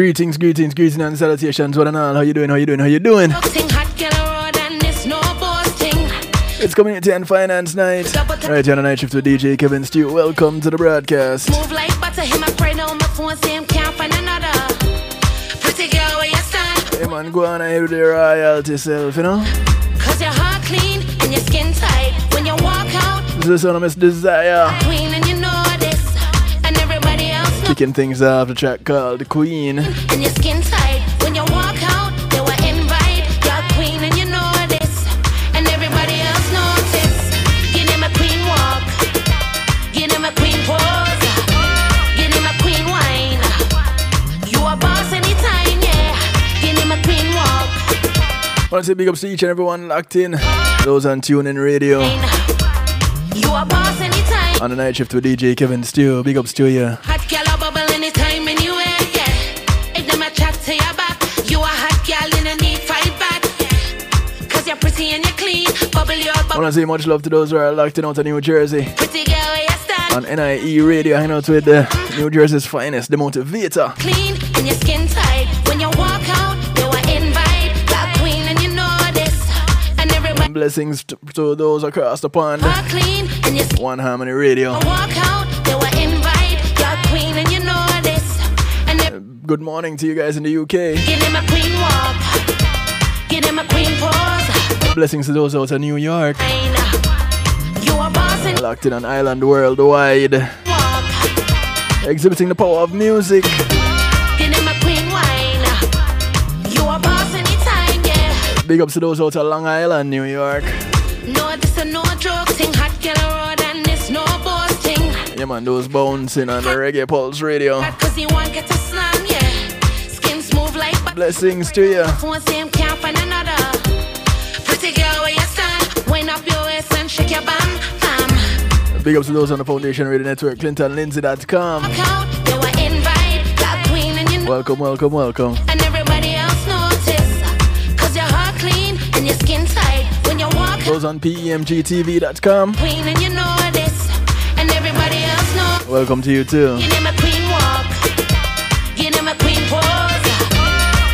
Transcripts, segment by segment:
Greetings, greetings, greetings and salutations. What and all? How you doing? How you doing? How you doing? It's community and finance night. Right here on the night shift with DJ Kevin Stew. Welcome to the broadcast. Move like butter, him I pray on my phone, him can't find another. Pretty girl, where you stand? Hey man, go on and hear the royalty self, you know? Cause your heart clean and your skin tight. When you walk out, This is son of Miss Desire. Kicking things off the track called The Queen. And your skin tight. When you walk out, they were invite. You're queen and you know this. And everybody else notice. Give him a queen walk. Give him a queen pose. Give him a queen wine. You a boss anytime, yeah. Give him a queen walk. want to say big ups to each and everyone locked in. Those on TuneIn Radio. You a boss anytime. On the night shift with DJ Kevin Stew. Big ups to you. I want to say much love to those who are locked in out of New Jersey. Pretty girl where. On NIE Radio, hanging out with the New Jersey's finest, the motivator. Clean and your skin tight. When you walk out, they were invite. That queen and you know this. And everybody Blessings to, to those across the pond. clean and your One Harmony Radio. walk out, they were invite. You're queen and you know this. And everybody Good morning to you guys in the UK. Give him a queen walk. Give him a queen. Blessings to those out of New York. Fine. You a boss and Locked in an Island Worldwide. walk. Exhibiting the power of music. Give him a queen wine. You a boss anytime, yeah. Big ups to those out of Long Island, New York. No, this a no joke thing. Hot road and this no. Yeah, man, those bouncing on the Reggae Pulse Radio. Cause he want get a slam, yeah. Like. Blessings to you. Big ups to those on the Foundation Radio Network, ClintonLindsay.com. Walk out, they were invite. That queen and you know. Welcome, welcome, welcome. and everybody else notice. Cause your heart clean and your skin tight. When you walk Those on PEMGTV.com. queen and you know this. And everybody else know. Welcome to you too. Give him a queen walk. Give him a queen pose.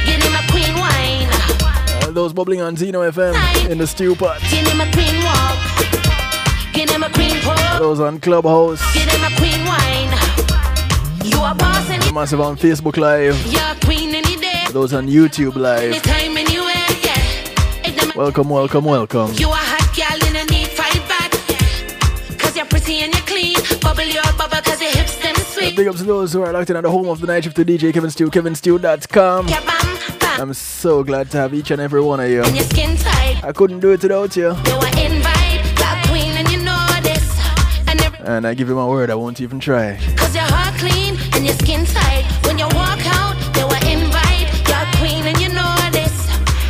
Give him a queen wine. All those bubbling on Zeno FM in the stew pot. Those on Clubhouse. Give him a queen wine. You a boss any Massive on Facebook Live. you're queen any day. Those on YouTube Live. Anytime, anywhere, yeah. If them a Welcome, welcome, welcome. You a hot girl in a need fight back. Cause you're pretty and you're clean. Bubble your bubble cause your hips them sweet. Big ups to those who are locked in at the home of the night shift to DJ Kevin Stew, KevinStew.com. Yeah, bam, bam. I'm so glad to have each and every one of you. and your skin tight. I couldn't do it without you. And I give you my word, I won't even try. cause your heart clean and your skin tight. When you walk out, they were invite. You're queen and you know this.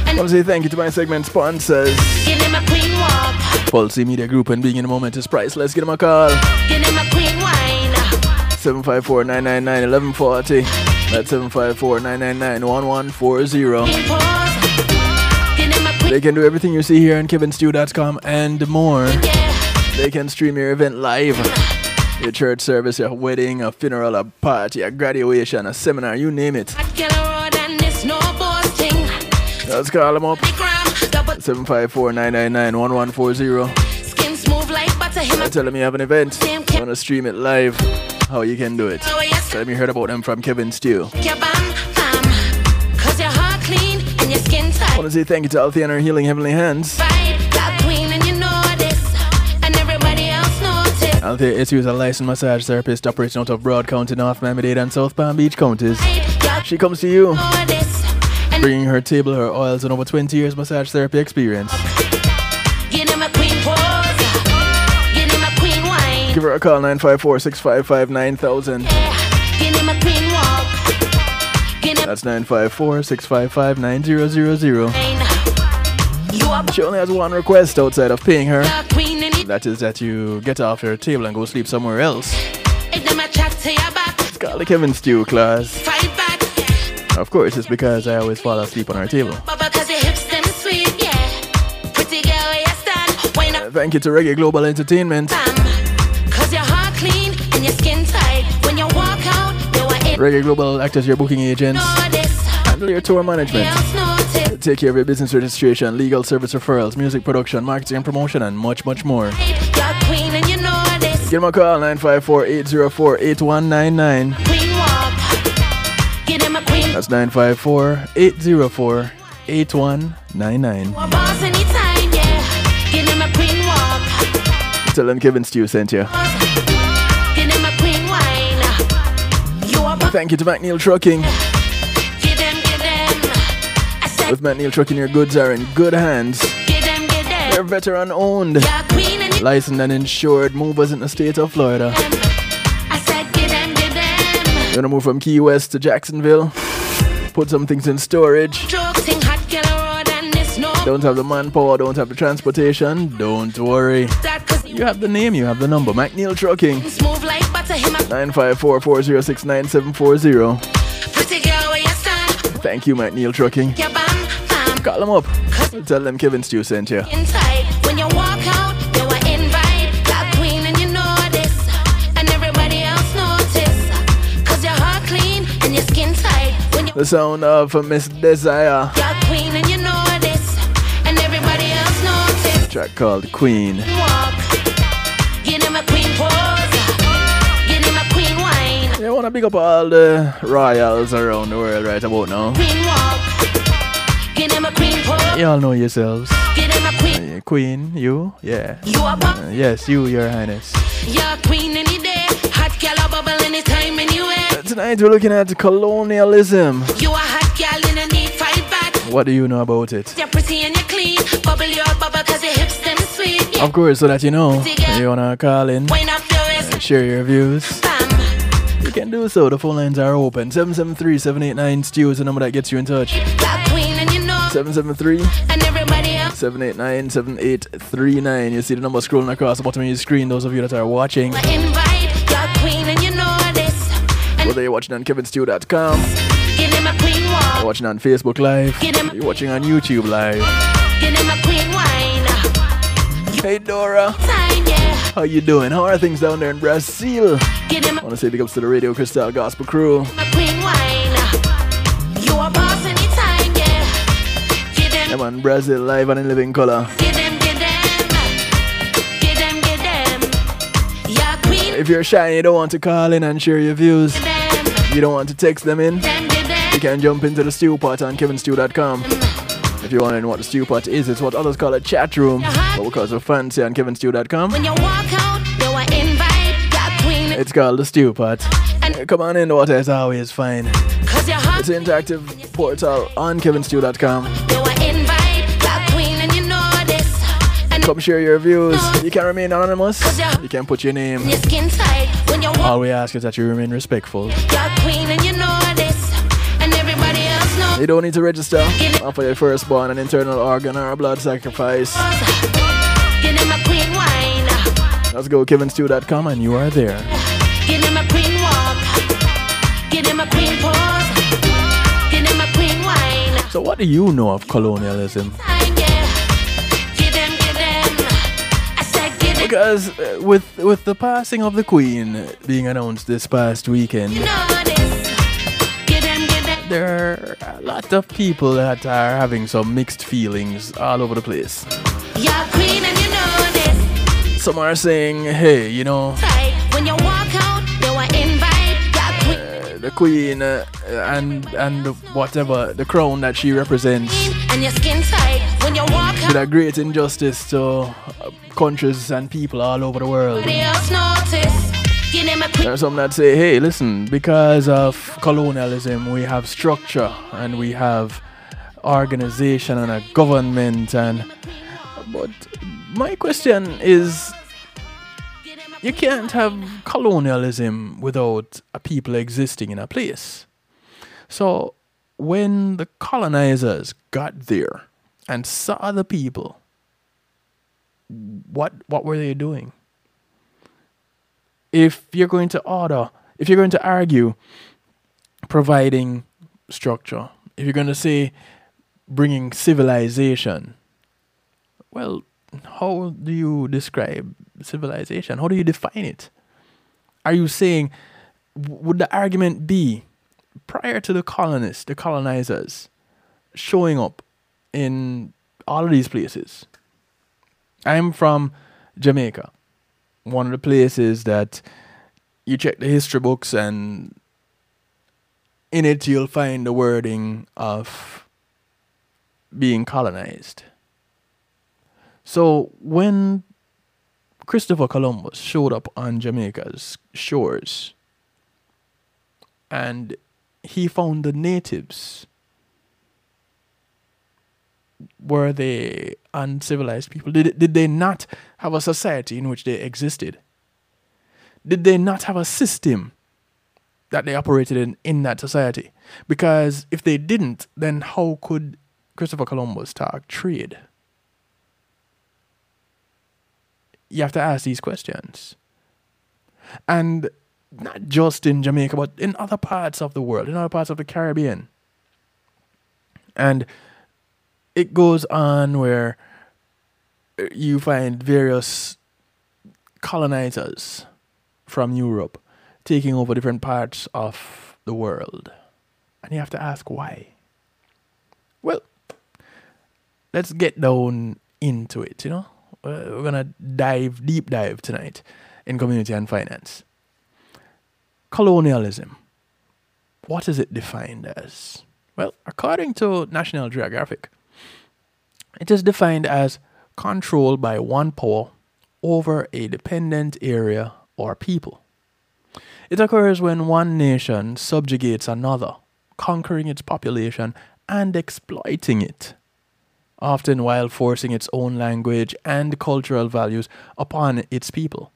I want to say thank you to my segment sponsors. give him a queen walk. Pulse Media Group and being in the moment is priceless. Give them a call. Give him a queen wine. 754 999 1140. That's 754 999 1140. Queen pose. Give him a queen. They can do everything you see here on KevinStew.com and more. Yeah. They can stream your event live. Your church service, your wedding, a funeral, a party, a graduation, a seminar, you name it. Hot girl road and this no boss thing. Let's call them up. Big ram, double 754 999 1140. skin smooth like butter. Him tell them you have an event. You want to stream it live. How you can do it. Oh. Tell them you heard about them from Kevin Stew. Yeah, bam, bam. Cause your heart clean and your skin I want to say thank you to Althea and her Healing Heavenly Hands. Notice. Althea is a licensed massage therapist operating out of Broward County, North Miami-Dade and South Palm Beach counties. She comes to you, know this. And bringing her table, her oils, and over 20 years massage therapy experience. give him a queen pose. Give him a queen wine. Give her a call, 954 655 9000. Yeah, give him a queen walk. Give him That's 954 655 9000. wine. You a She only has one request outside of paying her. The queen and it. That is that you get off your table and go sleep somewhere else. If them a chat to your back. It's called the Kevin Stew class. Of course, it's because I always fall asleep on our table. Bubba cause your hips them sweet, yeah. Pretty girl where you stand. Wind up, uh, Thank you to Reggae Global Entertainment. Cause your heart clean and your skin tight. When you walk out, you Reggae Global act as your booking agents, handle your tour management. Take care of your business registration, legal service referrals, music production, marketing and promotion, and much, much more. You're queen and you know. Give them a call 954 804 8199. Queen walk. Give them a queen. That's 954 804 8199. A boss anytime, yeah. Give them a queen walk. Tell them Kevin Stew sent you. Give them a queen wine. You a boss. Thank you to McNeil Trucking. With McNeil Trucking, your goods are in good hands. give them, give They're veteran owned, and licensed and insured movers in the state of Florida. I said, give them, give them. You wanna move from Key West to Jacksonville? Put some things in storage. Jokes sing hot girl road and this no Don't have the manpower, don't have the transportation. Don't worry. You have the name, you have the number. McNeil Trucking. smooth like butter him a 954 406 9740. pretty you stand. Thank you, McNeil Trucking. You bam, bam. Call them up. Tell them Kevin Stew sent you. inside. When you walk out, you are invite. That queen and you know this. And everybody else notice. Cause your heart clean and your skin tight. When you The sound of Miss Desire. queen and you know this. And everybody else notice. Track called Queen. Walk. Give them a queen pose. Give them a queen wine. You wanna big up all the royals around the world right about now. Queen pose. You all know yourselves. Give them a queen. Uh, Queen, you? Yeah. You. Uh, yes, you, your highness. You're queen any day. Hot girl bubble anytime, anywhere. Uh, Tonight we're looking at colonialism. You a hot girl in a need fight back. What do you know about it? You're pretty and you're clean. Bubble your bubble cause your hips them sweet. Yeah. Of course, so that you know. You wanna call in, Wind up your waist. share your views. You can do so. The phone lines are open. 773 789 Stew is the number that gets you in touch. That queen and you know. 773 And everybody else. 789 7839. You see the number scrolling across the bottom of your screen. Those of you that are watching, I invite. You're queen and you know this. And whether you're watching on kevinstew.com, give them a queen you're watching on Facebook Live, you're watching on YouTube Live. give them a queen wine. Hey Dora, how you doing? How are things down there in Brazil? I want to say big ups to the Radio Crystal Gospel crew. Give them, I'm on Brazil live and in living color. them, them. Them, them. Queen. If you're shy and you don't want to call in and share your views, you don't want to text them in, Them, give them. you can jump into the stew pot on kevinstew.com. If you're wondering what the stew pot is, it's what others call a chat room, but we call it fancy on kevinstew.com. When you walk out, you are invite. You're queen. It's called the stew pot. And Come on in, the water is always fine. cause you're hot, It's an interactive portal on kevinstew.com. Come share your views. You can remain anonymous. You can put your name. your skin tight. When you All we ask is that you remain respectful. you're queen and you know this. And everybody else knows. You don't need to register. Offer your firstborn an internal organ or a blood sacrifice. Give them a queen wine. Let's go kevinstew.com and you are there. Give them a queen walk. Give them a queen pose. Give them a queen wine. So what do you know of colonialism? Because uh, with with the passing of the Queen being announced this past weekend, You know this. Them, give them. there are a lot of people that are having some mixed feelings all over the place. Queen and you know. Some are saying, hey, you know, When you walk out, you are invite. You're queen uh, the Queen uh, and and whatever the crown that she represents and your skin tight. When you walk did a great injustice to uh, countries and people all over the world. There's else notice. Give them a queen. There are some that say, hey, listen, because of colonialism, we have structure and we have organization and a government. And but my question is, you can't have colonialism without a people existing in a place. So when the colonizers got there and saw the people, what what were they doing? if you're going to order, if you're going to argue providing structure, if you're going to say bringing civilization, well, how do you describe civilization? How do you define it? Are you saying, would the argument be prior to the colonists, the colonizers showing up in all of these places. I'm from Jamaica, one of the places that you check the history books and in it you'll find the wording of being colonized. So when Christopher Columbus showed up on Jamaica's shores and he found the natives were they uncivilized people? Did, did they not have a society in which they existed? Did they not have a system that they operated in in that society? Because if they didn't then how could christopher columbus talk trade? You have to ask these questions. And not just in Jamaica, but in other parts of the world, in other parts of the Caribbean. And it goes on where uh, you find various colonizers from Europe taking over different parts of the world. And you have to ask why. Well, let's get down into it, you know? Uh, we're going to dive, deep dive tonight in community and finance colonialism. What is it defined as? Well, according to National Geographic, it is defined as control by one power over a dependent area or people. It occurs when one nation subjugates another, conquering its population and exploiting it, often while forcing its own language and cultural values upon its people.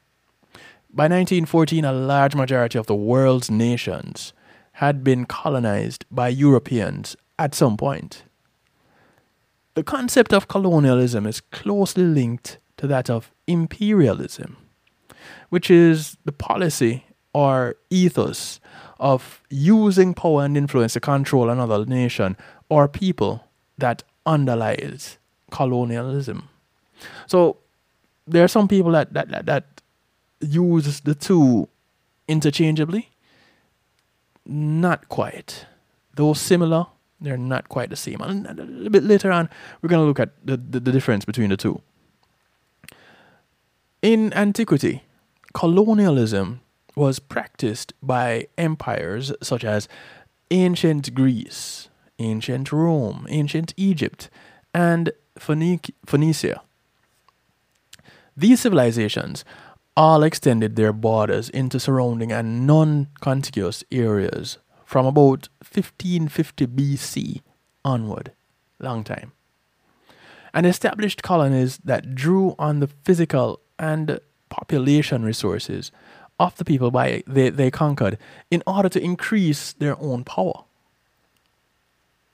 By 1914, a large majority of the world's nations had been colonized by Europeans at some point. The concept of colonialism is closely linked to that of imperialism, which is the policy or ethos of using power and influence to control another nation or people that underlies colonialism. So there are some people that, that, that, that use the two interchangeably? Not quite. Though similar, they're not quite the same. And a little bit later on, we're going to look at the, the, the difference between the two. In antiquity, colonialism was practiced by empires such as ancient Greece, ancient Rome, ancient Egypt, and Phoenicia. These civilizations all extended their borders into surrounding and non contiguous areas from about 1550 BC onward. Long time. And established colonies that drew on the physical and population resources of the people by they, they conquered in order to increase their own power.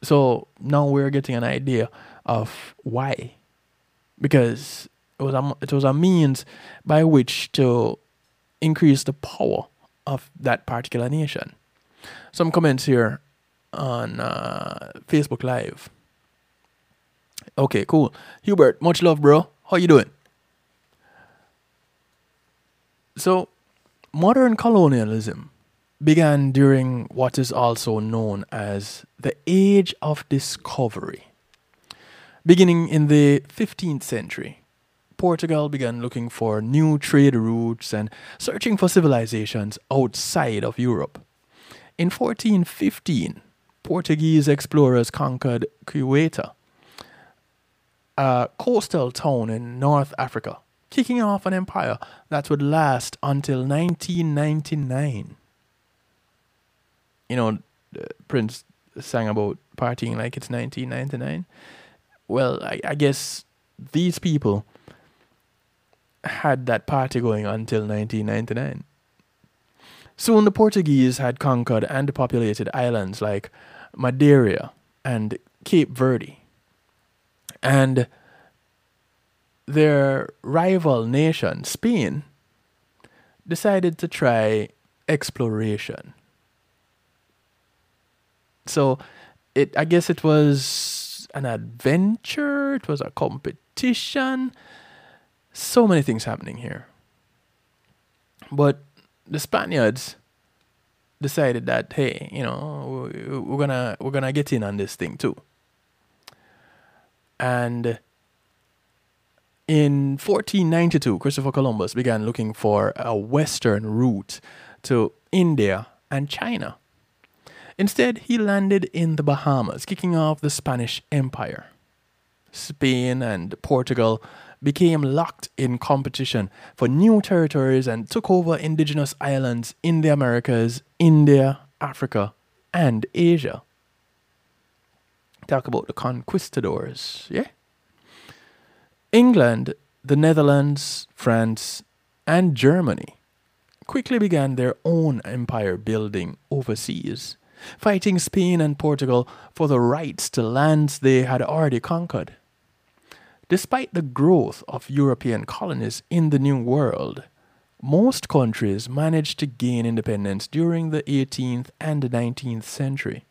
So now we're getting an idea of why. Because it was a, it was a means by which to increase the power of that particular nation. Some comments here on uh, Facebook Live. Okay, cool. Hubert, much love, bro. How you doing? So, modern colonialism began during what is also known as the Age of Discovery. Beginning in the 15th century, Portugal began looking for new trade routes and searching for civilizations outside of Europe. In 1415, Portuguese explorers conquered Ceuta, a coastal town in North Africa, kicking off an empire that would last until 1999. You know, Prince sang about partying like it's 1999. Well, I, I guess these people had that party going until 1999. Soon the Portuguese had conquered and populated islands like Madeira and Cape Verde. And their rival nation, Spain, decided to try exploration. So it I guess it was an adventure, it was a competition so many things happening here. But the Spaniards decided that hey, you know, we- we're gonna we're gonna get in on this thing too. And in 1492, Christopher Columbus began looking for a western route to India and China. Instead, he landed in the Bahamas, kicking off the Spanish Empire. Spain and Portugal became locked in competition for new territories and took over indigenous islands in the Americas, India, Africa, and Asia. Talk about the conquistadors, yeah? England, the Netherlands, France, and Germany quickly began their own empire building overseas, fighting Spain and Portugal for the rights to lands they had already conquered. Despite the growth of European colonies in the New World, most countries managed to gain independence during the 18th and 19th century,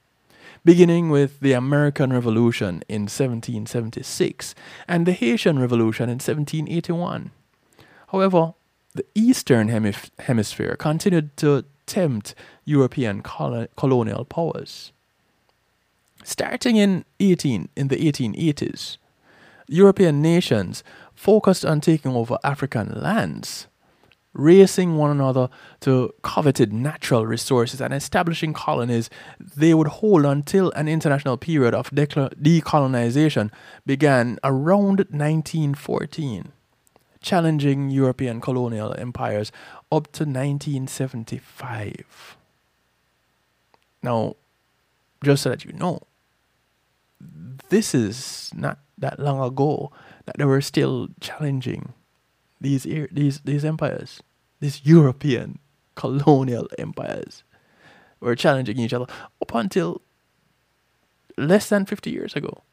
beginning with the American Revolution in 1776 and the Haitian Revolution in 1781. However, the Eastern Hemif- Hemisphere continued to tempt European colo- colonial powers. Starting in 18 in the 1880s, European nations focused on taking over African lands, racing one another to coveted natural resources and establishing colonies they would hold until an international period of decolonization began around 1914, challenging European colonial empires up to 1975. Now, just so that you know, this is not that long ago that they were still challenging these these these empires, these European colonial empires, were challenging each other up until less than fifty years ago.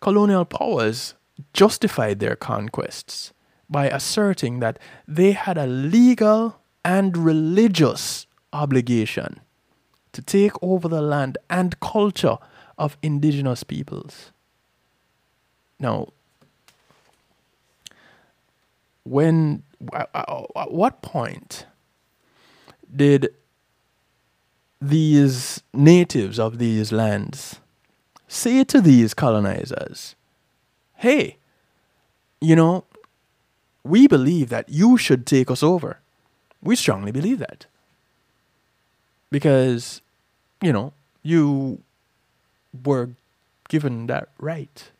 Colonial powers justified their conquests by asserting that they had a legal and religious obligation to take over the land and culture of indigenous peoples. Now, when at at what point did these natives of these lands say to these colonizers, "Hey, you know, we believe that you should take us over. We strongly believe that." Because, you know, you were given that right.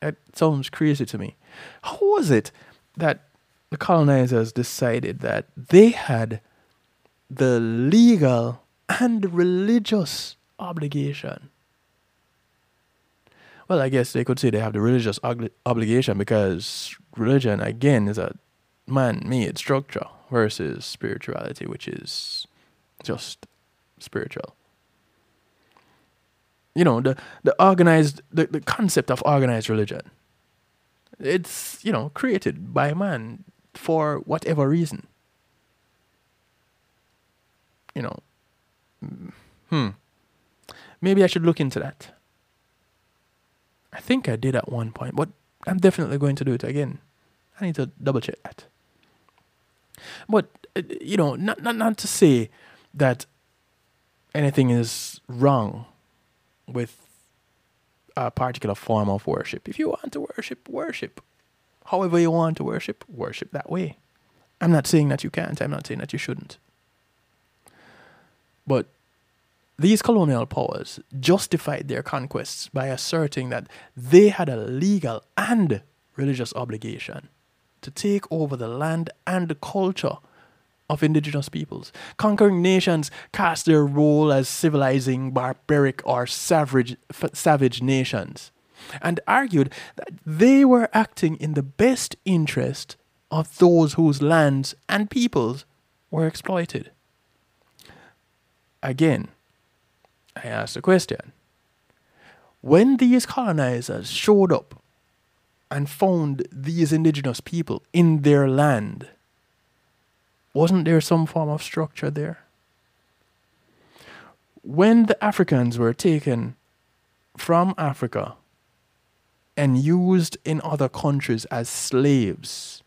That sounds crazy to me. How was it that the colonizers decided that they had the legal and religious obligation? Well, I guess they could say they have the religious obli- obligation because religion, again, is a man made structure versus spirituality, which is just spiritual. You know, the, the organized, the, the concept of organized religion, it's, you know, created by man for whatever reason. You know, mm, hmm. Maybe I should look into that. I think I did at one point, but I'm definitely going to do it again. I need to double check that. But, uh, you know, not, not, not to say that anything is wrong with a particular form of worship. If you want to worship, worship. However you want to worship, worship that way. I'm not saying that you can't, I'm not saying that you shouldn't. But these colonial powers justified their conquests by asserting that they had a legal and religious obligation to take over the land and the culture of indigenous peoples. Conquering nations cast their role as civilizing, barbaric, or savage, savage nations and argued that they were acting in the best interest of those whose lands and peoples were exploited. Again, I ask the question when these colonizers showed up and found these indigenous people in their land, wasn't there some form of structure there? When the Africans were taken from Africa and used in other countries as slaves,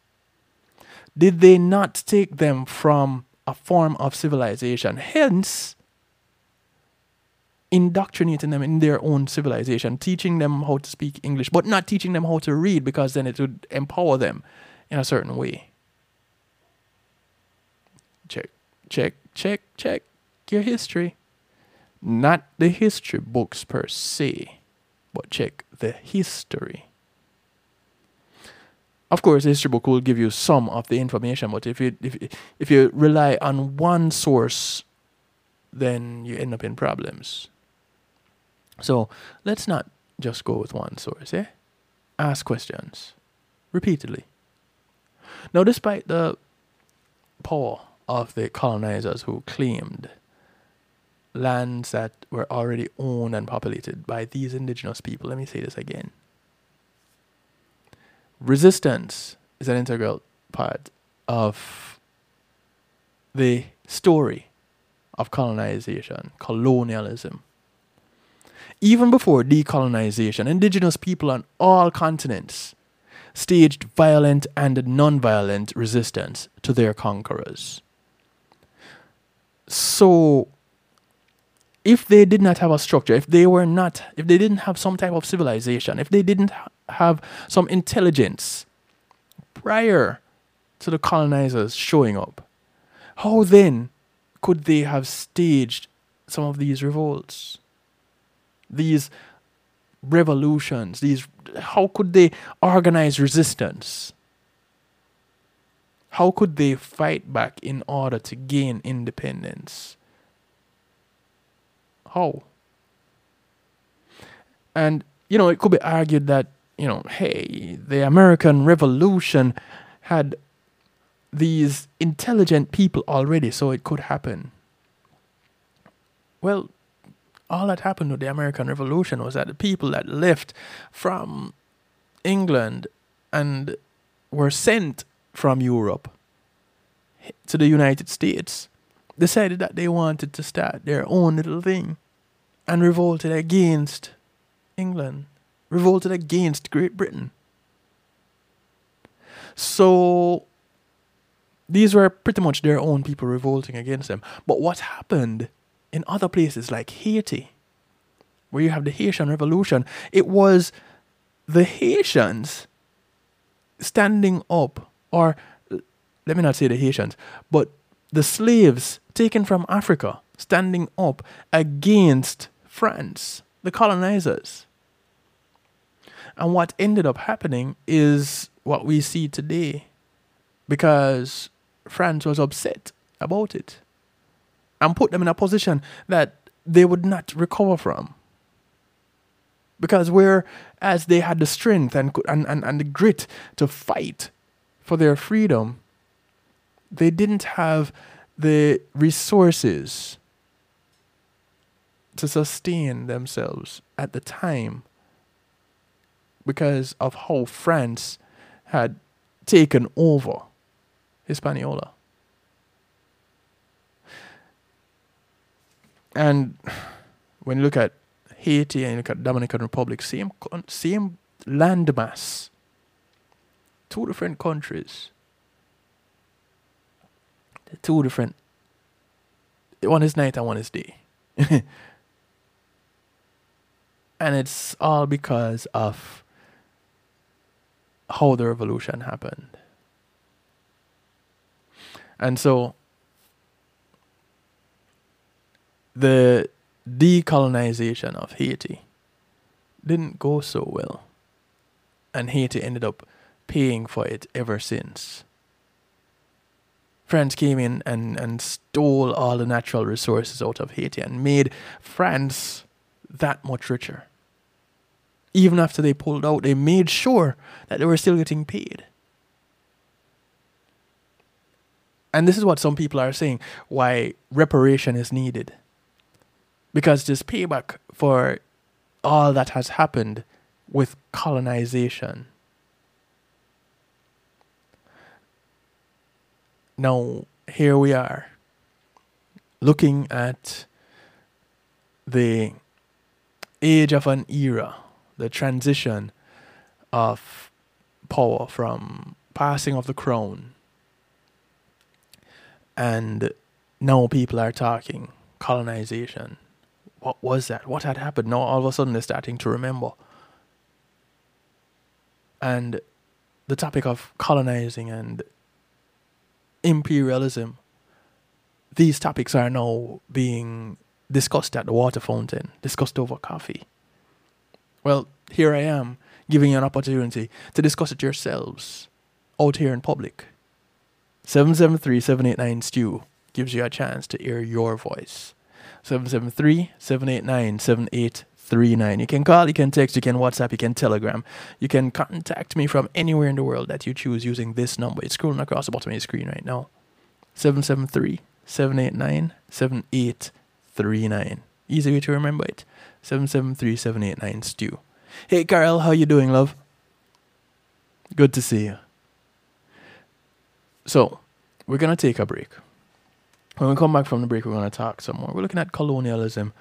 did they not take them from a form of civilization. Hence, indoctrinating them in their own civilization, teaching them how to speak English, but not teaching them how to read because then it would empower them in a certain way. Check, check, check, check your history. Not the history books per se, but check the history. Of course, the history book will give you some of the information, but if you if if you rely on one source, then you end up in problems. So let's not just go with one source, eh? Ask questions repeatedly. Now, despite the power of the colonizers who claimed lands that were already owned and populated by these indigenous people, let me say this again. Resistance is an integral part of the story of colonization, colonialism. Even before decolonization, indigenous people on all continents staged violent and non-violent resistance to their conquerors. So, if they did not have a structure, if they were not, if they didn't have some type of civilization, if they didn't ha- have some intelligence prior to the colonizers showing up, how then could they have staged some of these revolts? These revolutions, these how could they organize resistance? How could they fight back in order to gain independence? How? And you know, it could be argued that, you know, hey, the American Revolution had these intelligent people already, so it could happen. Well, all that happened with the American Revolution was that the people that left from England and were sent from Europe to the United States decided that they wanted to start their own little thing and revolted against England, revolted against Great Britain. So these were pretty much their own people revolting against them. But what happened in other places like Haiti, where you have the Haitian Revolution, it was the Haitians standing up, or let me not say the Haitians, but the slaves taken from Africa standing up against France, the colonizers. And what ended up happening is what we see today because France was upset about it and put them in a position that they would not recover from. Because whereas they had the strength and, and, and, and the grit to fight for their freedom, they didn't have the resources to sustain themselves at the time because of how France had taken over Hispaniola. And when you look at Haiti and you look at Dominican Republic, same same landmass, two different countries, They're two different. One is night and one is day, and it's all because of how the revolution happened. And so the decolonization of Haiti didn't go so well. And Haiti ended up paying for it ever since. France came in and, and stole all the natural resources out of Haiti and made France that much richer. Even after they pulled out, they made sure that they were still getting paid. And this is what some people are saying why reparation is needed. Because this payback for all that has happened with colonization. Now, here we are looking at the age of an era, the transition of power from passing of the crown And now people are talking colonization. What was that? What had happened? Now all of a sudden they're starting to remember. And the topic of colonizing and imperialism, these topics are now being discussed at the water fountain, discussed over coffee. Well, here I am giving you an opportunity to discuss it yourselves out here in public. 773 789 Stew gives you a chance to hear your voice. 773 789 7839. You can call, you can text, you can WhatsApp, you can Telegram. You can contact me from anywhere in the world that you choose using this number. It's scrolling across the bottom of your screen right now. 773 789 7839. Easy way to remember it. 773 789 Stew. Hey Carl, how you doing, love? Good to see you. So, we're gonna take a break. When we come back from the break, we're gonna talk some more. We're looking at colonialism,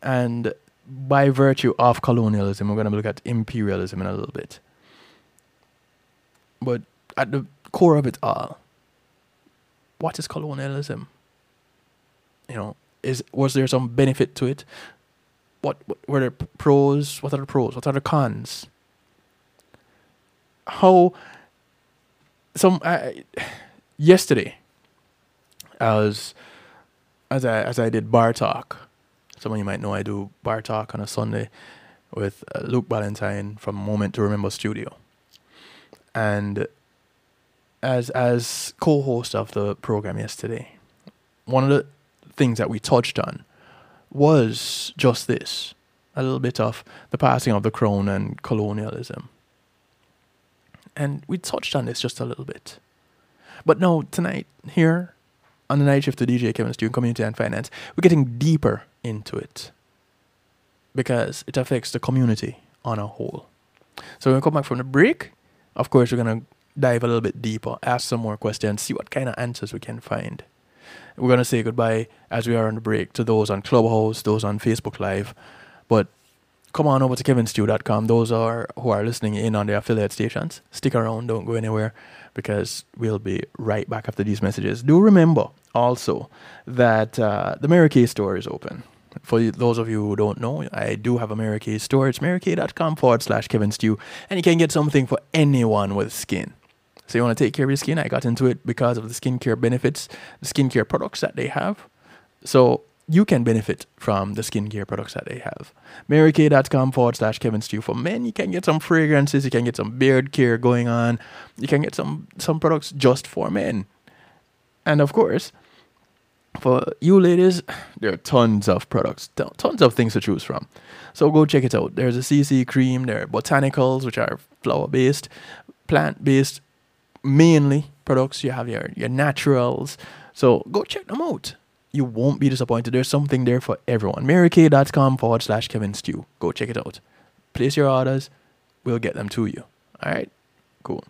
and by virtue of colonialism, we're gonna look at imperialism in a little bit. But at the core of it all, what is colonialism? You know, is was there some benefit to it? What, what were the pros? What are the pros? What are the cons? How some uh, yesterday as as I as I did bar talk. Some of you might know I do bar talk on a Sunday with uh, Luke Valentine from Moment to Remember Studio, and as as co-host of the program yesterday, one of the things that we touched on was just this a little bit of the passing of the crown and colonialism. And we touched on this just a little bit. But no, tonight, here on the night shift to DJ Kevin Stew Community and Finance, we're getting deeper into it because it affects the community on a whole. So when we come back from the break, of course, we're going to dive a little bit deeper, ask some more questions, see what kind of answers we can find. We're going to say goodbye as we are on the break to those on Clubhouse, those on Facebook Live. But come on over to kevinstew.com. Those are who are listening in on the affiliate stations. Stick around, don't go anywhere because we'll be right back after these messages. Do remember also that uh, the Mary Kay store is open. For those of you who don't know, I do have a Mary Kay store. It's marykay.com forward slash Kevin Stew, and you can get something for anyone with skin. So you want to take care of your skin? I got into it because of the skincare benefits, the skincare products that they have. So you can benefit from the skincare products that they have. MaryKay.com forward slash Kevin Stew. For men, you can get some fragrances, you can get some beard care going on, you can get some some products just for men. And of course, for you ladies, there are tons of products, tons of things to choose from. So go check it out. There's a CC cream, there are botanicals, which are flower based, plant based, mainly products. You have your, your naturals. So go check them out. You won't be disappointed. There's something there for everyone. MaryKay.com forward slash Kevin Stew. Go check it out. Place your orders. We'll get them to you. All right? Cool.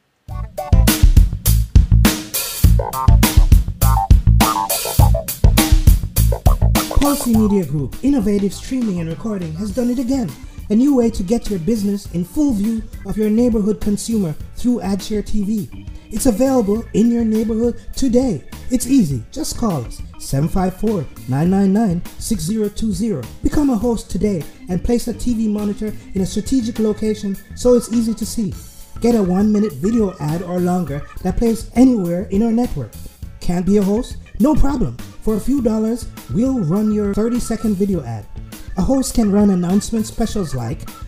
Pulsey Media Group, innovative streaming and recording, has done it again. A new way to get your business in full view of your neighborhood consumer through AdShare TV. It's available in your neighborhood today. It's easy. Just call us 754 999 6020. Become a host today and place a TV monitor in a strategic location so it's easy to see. Get a one minute video ad or longer that plays anywhere in our network. Can't be a host? No problem. For a few dollars, we'll run your 30 second video ad. A host can run announcement specials like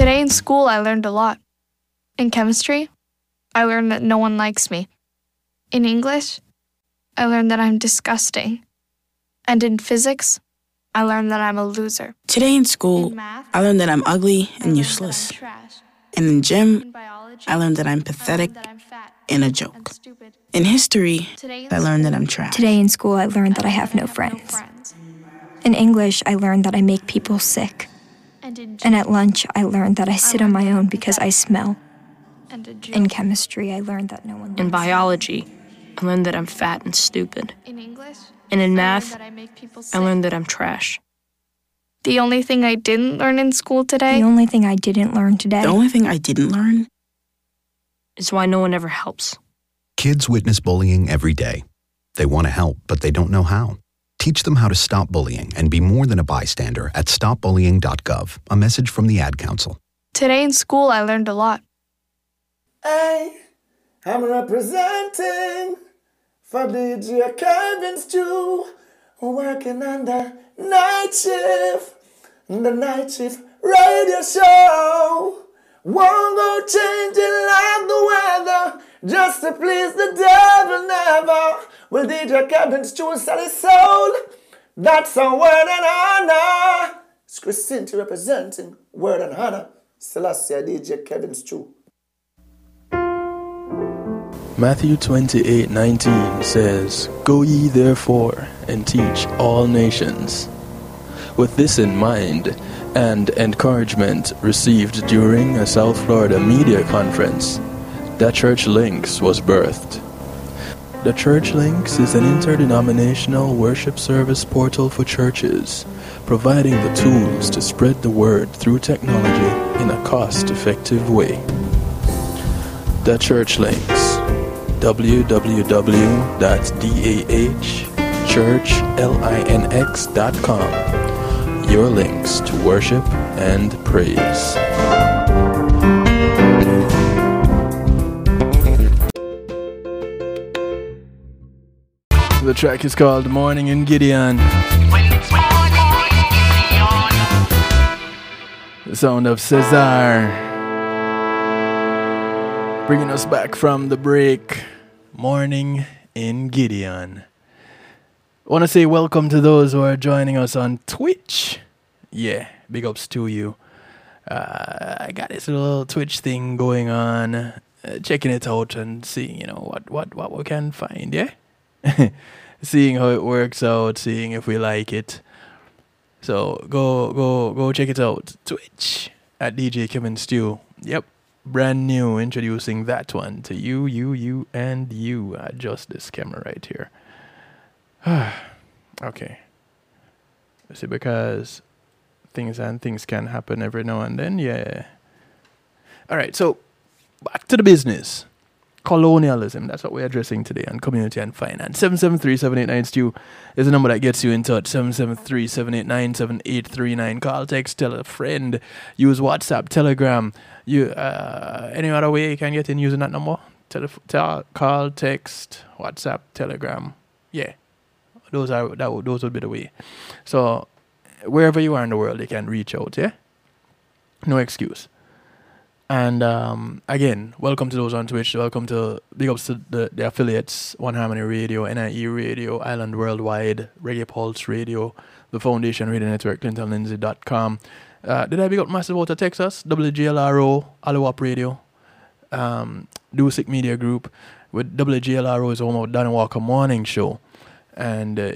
Today in school, I learned a lot. In chemistry, I learned that no one likes me. In English, I learned that I'm disgusting. And in physics, I learned that I'm a loser. Today in school, In math, I learned that I'm ugly and learned that I'm useless. And in gym, In biology, I learned that I'm pathetic that I'm and a joke. stupid. In history, Today in I learned that I'm trash. Today in school, I learned that I have no friends. In English, I learned that I make people sick. And at lunch, I learned that I sit on my own because I smell. in In chemistry, I learned that no one In biology, I learned that I'm fat and stupid. in English, And in math, I make people I sick. learned that I'm trash. The only thing I didn't learn in school today The only thing I didn't learn today The only thing I didn't learn It's why no one ever helps. Kids witness bullying every day. They want to help, but they don't know how. Teach them how to stop bullying and be more than a bystander at stopbullying.gov. A message from the Ad Council. Today in school, I learned a lot. Hey, I'm representing for DJ Kevin Stew, working on the night shift, the night shift radio show. Won't go changing like the weather, just to please the devil never. Will DJ Kevin Stew sell his soul? That's a word and honor. It's Christine representing word and honor. Celestia DJ Kevin Stew. Matthew 28:19 says, "Go ye therefore and teach all nations." With this in mind and encouragement received during a South Florida media conference, the Church Links was birthed. The Church Links is an interdenominational worship service portal for churches, providing the tools to spread the word through technology in a cost-effective way. The Church Links www.dahchurchlinx.com. Your links to worship and praise. The track is called Morning in Gideon. The sound of Cesar. Bringing us back from the break. Morning in Gideon. I Want to say welcome to those who are joining us on Twitch. Yeah, big ups to you. Uh, I got this little Twitch thing going on, uh, checking it out and seeing, you know, what what what we can find. Yeah, seeing how it works out, seeing if we like it. So go go go check it out. Twitch at DJ Kevin Stew. Yep, brand new. Introducing that one to you, you, you, and you. Uh, Adjust this camera right here. okay. See, because things and things can happen every now and then. Yeah. All right. So back to the business. Colonialism. That's what we're addressing today on community and finance. 773-789-STU is the number that gets you in touch. 773-789-7839. Call, text, tell a friend. Use WhatsApp, Telegram. You uh, any other way you can get in using that number? Telef- tel- call, text, WhatsApp, Telegram. Yeah. Those are that would- those would be the way. So wherever you are in the world, you can reach out. Yeah. No excuse. And um, again, welcome to those on Twitch. Welcome to big ups to the, the affiliates: One Harmony Radio, NIE Radio, Island Worldwide, Reggae Pulse Radio, the Foundation Radio Network, ClintonLindsay.com. Uh, did I big up Massive of Texas? WGLRO, Aluwap Radio, um, Media Group. With WGLRO is home of Danny Walker Morning Show, and uh,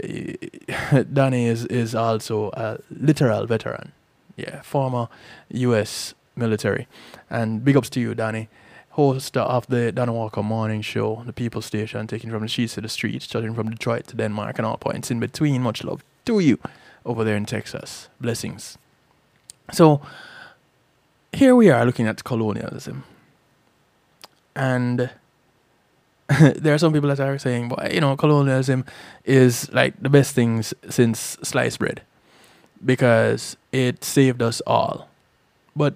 Danny is is also a literal veteran. Yeah, former U.S. military. And big ups to you, Danny. Host of the Dan Walker Morning Show, the People Station, taking from the streets to the streets, starting from Detroit to Denmark and all points in between. Much love to you over there in Texas. Blessings. So, here we are looking at colonialism. And there are some people that are saying, well, you know, colonialism is like the best things since sliced bread because it saved us all. But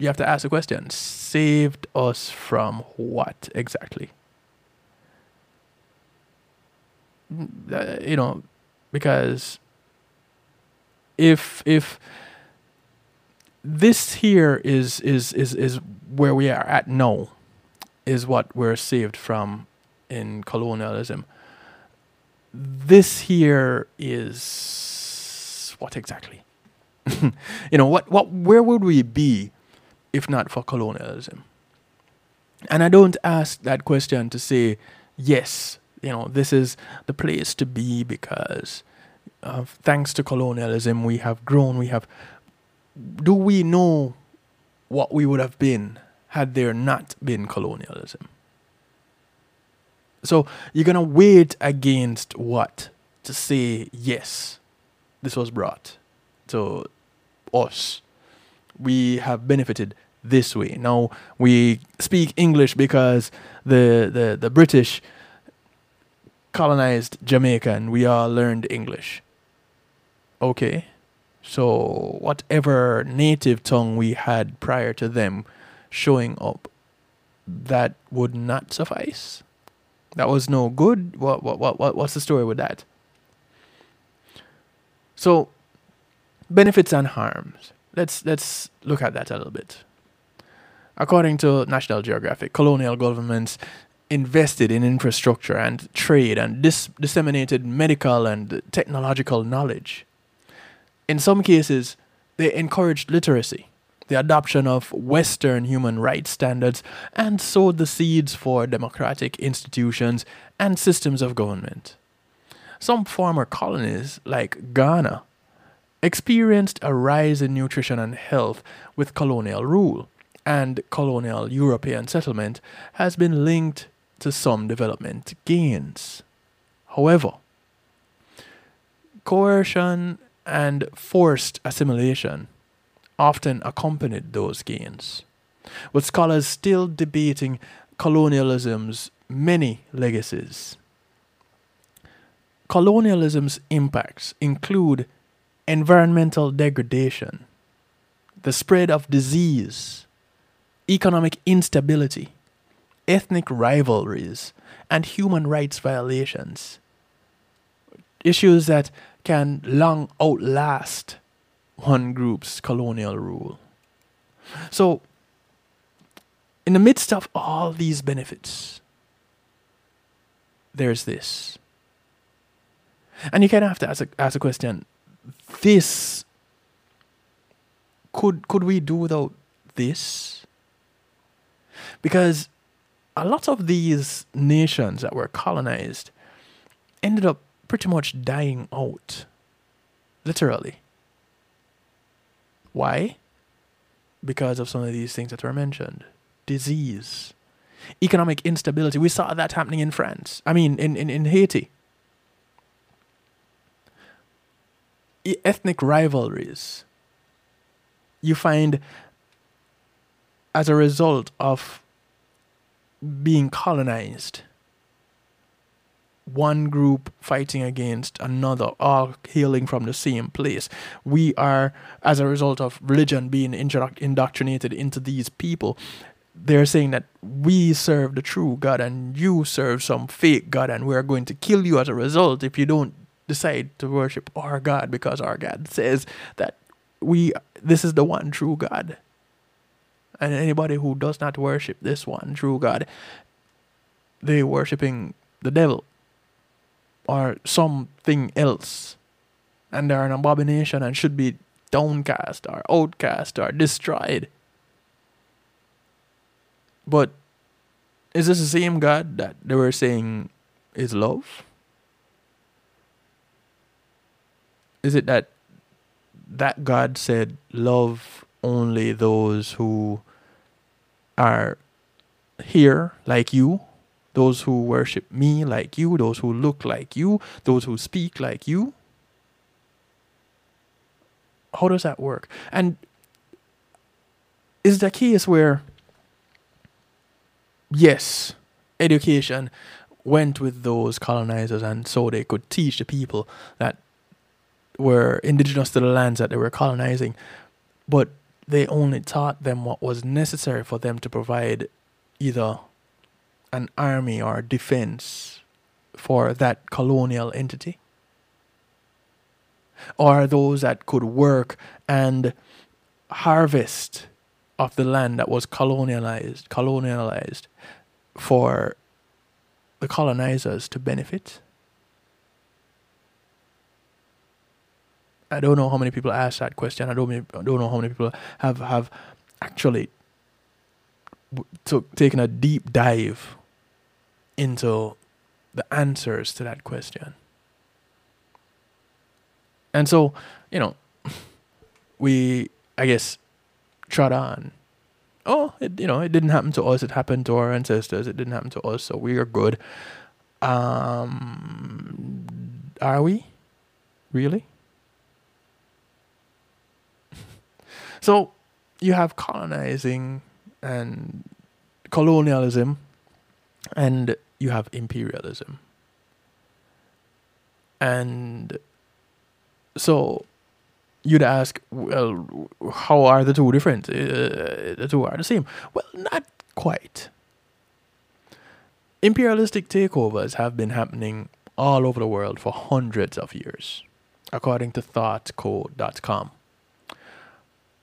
you have to ask the question. Saved us from what exactly? Mm, uh, you know, because if if this here is is is is where we are at now is what we're saved from in colonialism. This here is what exactly? You know what what where would we be if not for colonialism? And I don't ask that question to say, yes, you know, this is the place to be because uh, thanks to colonialism, we have grown, we have. Do we know what we would have been had there not been colonialism? So you're going to wait against what to say, yes, this was brought to us. We have benefited this way. Now we speak English because the, the, the British colonized Jamaica and we all learned English. Okay. So whatever native tongue we had prior to them showing up, that would not suffice. That was no good. What what what what what's the story with that? So benefits and harms. Let's let's look at that a little bit. According to National Geographic, colonial governments invested in infrastructure and trade and dis- disseminated medical and technological knowledge. In some cases, they encouraged literacy, the adoption of Western human rights standards, and sowed the seeds for democratic institutions and systems of government. Some former colonies, like Ghana, experienced a rise in nutrition and health with colonial rule, and colonial European settlement has been linked to some development gains. However, coercion and forced assimilation often accompanied those gains, with scholars still debating colonialism's many legacies. Colonialism's impacts include environmental degradation, the spread of disease, economic instability, ethnic rivalries, and human rights violations. Issues that can long outlast one group's colonial rule. So, in the midst of all these benefits, there's this. And you kind of have to ask a, ask a question this, could, could we do without this? Because a lot of these nations that were colonized ended up pretty much dying out. Literally. Why? Because of some of these things that were mentioned disease, economic instability. We saw that happening in France, I mean, in, in, in Haiti. Ethnic rivalries. You find as a result of being colonized, one group fighting against another, all hailing from the same place. We are, as a result of religion being indoctrinated into these people, they're saying that we serve the true God and you serve some fake God, and we're going to kill you as a result if you don't decide to worship our God because our God says that we this is the one true God. And anybody who does not worship this one true God, they worshiping the devil or something else. And they're an abomination and should be downcast or outcast or destroyed. But is this the same God that they were saying is love? Is it that that God said love only those who are here like you, those who worship me like you, those who look like you, those who speak like you? How does that work? And is the case where, yes, education went with those colonizers and so they could teach the people that were indigenous to the lands that they were colonizing, but they only taught them what was necessary for them to provide either an army or defense for that colonial entity, or those that could work and harvest of the land that was colonialized, colonialized for the colonizers to benefit. I don't know how many people ask that question. I don't, I don't know how many people have, have actually took taking a deep dive into the answers to that question. And so, you know, we, I guess, trod on. Oh, it, you know, it didn't happen to us. It happened to our ancestors. It didn't happen to us, so we are good. Um, are we? Really? So, you have colonizing and colonialism, and you have imperialism. And so you'd ask, well, how are the two different? Uh, the two are the same. Well, not quite. Imperialistic takeovers have been happening all over the world for hundreds of years, according to thoughtco.com.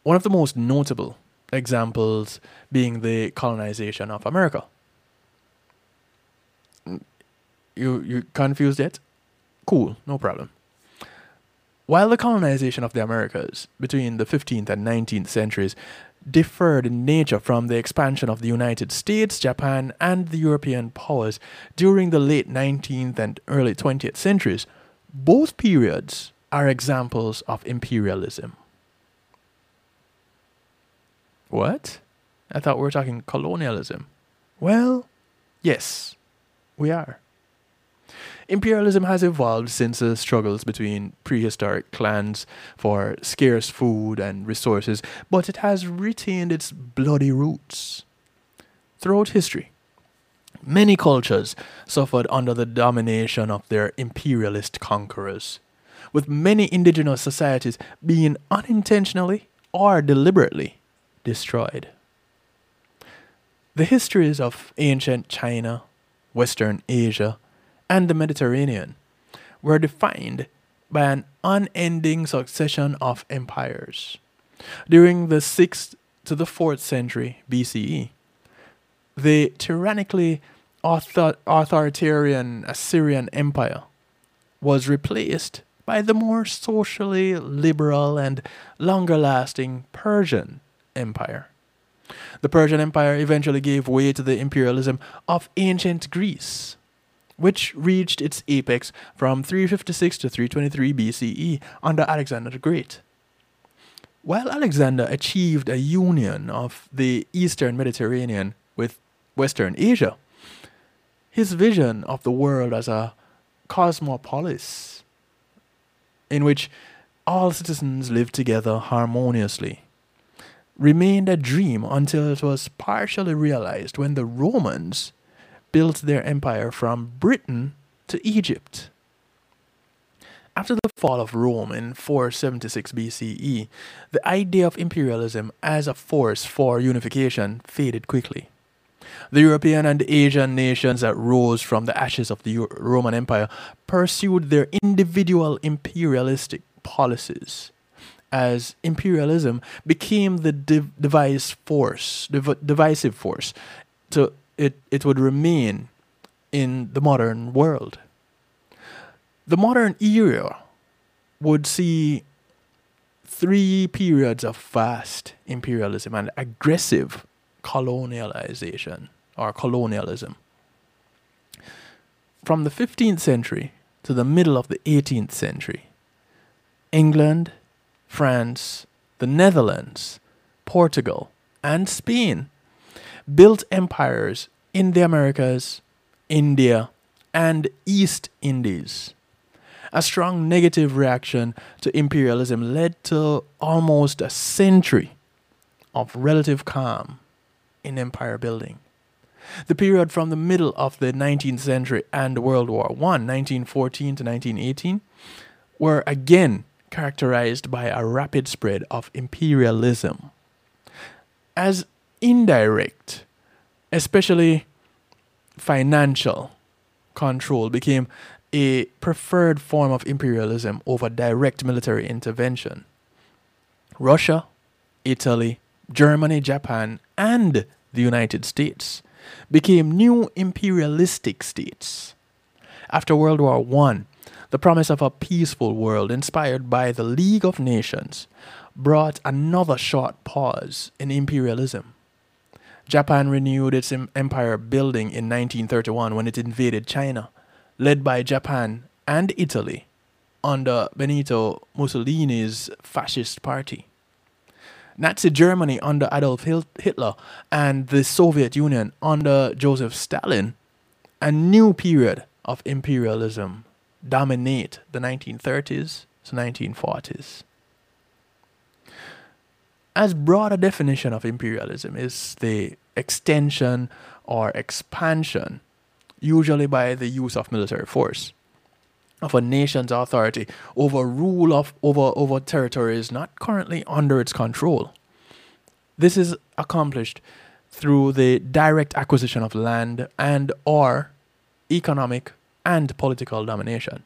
One of the most notable examples being the colonization of America. You you confused yet? Cool, no problem. While the colonization of the Americas between the 15th and 19th centuries differed in nature from the expansion of the United States, Japan, and the European powers during the late 19th and early 20th centuries, both periods are examples of imperialism. What? I thought we were talking colonialism. Well, yes, we are. Imperialism has evolved since the struggles between prehistoric clans for scarce food and resources, but it has retained its bloody roots. Throughout history, many cultures suffered under the domination of their imperialist conquerors, with many indigenous societies being unintentionally or deliberately destroyed. The histories of ancient China, Western Asia, and the Mediterranean were defined by an unending succession of empires. During the 6th to the 4th century BCE, the tyrannically author- authoritarian Assyrian Empire was replaced by the more socially liberal and longer lasting Persian Empire. The Persian Empire eventually gave way to the imperialism of ancient Greece, which reached its apex from 356 to 323 BCE under Alexander the Great. While Alexander achieved a union of the eastern Mediterranean with Western Asia, his vision of the world as a cosmopolis in which all citizens lived together harmoniously remained a dream until it was partially realized when the Romans built their empire from Britain to Egypt. After the fall of Rome in 476 BCE, the idea of imperialism as a force for unification faded quickly. The European and Asian nations that rose from the ashes of the Roman Empire pursued their individual imperialistic policies as imperialism became the div- device force, div- divisive force, So it, it would remain in the modern world. The modern era would see three periods of vast imperialism and aggressive colonialization or colonialism. From the 15th century to the middle of the 18th century, England, France, the Netherlands, Portugal, and Spain built empires in the Americas, India, and East Indies. A strong negative reaction to imperialism led to almost a century of relative calm in empire building. The period from the middle of the 19th century and World War I, 1914 to 1918, were again characterized by a rapid spread of imperialism. As indirect, especially financial control, became a preferred form of imperialism over direct military intervention. Russia, Italy, Germany, Japan, and the United States became new imperialistic states. After World War I, the promise of a peaceful world inspired by the League of Nations brought another short pause in imperialism. Japan renewed its empire building in 1931 when it invaded China, led by Japan and Italy under Benito Mussolini's fascist party. Nazi Germany under Adolf Hitler and the Soviet Union under Joseph Stalin, a new period of imperialism dominate the 1930s to 1940s. As broader definition of imperialism is the extension or expansion, usually by the use of military force, of a nation's authority over rule of over over territories not currently under its control. This is accomplished through the direct acquisition of land and or economic and political domination.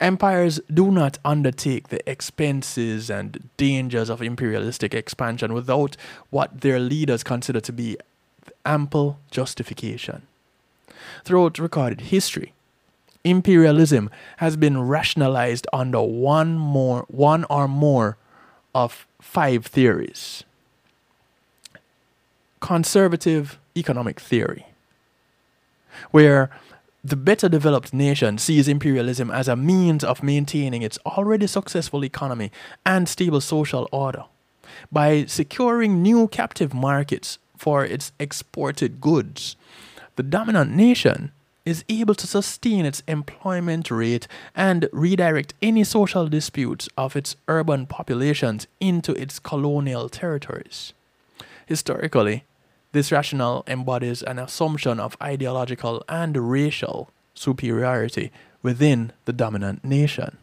Empires do not undertake the expenses and dangers of imperialistic expansion without what their leaders consider to be ample justification. Throughout recorded history, imperialism has been rationalized under one more one or more of five theories. Conservative economic theory, where the better developed nation sees imperialism as a means of maintaining its already successful economy and stable social order. By securing new captive markets for its exported goods, the dominant nation is able to sustain its employment rate and redirect any social disputes of its urban populations into its colonial territories. Historically, this rationale embodies an assumption of ideological and racial superiority within the dominant nation.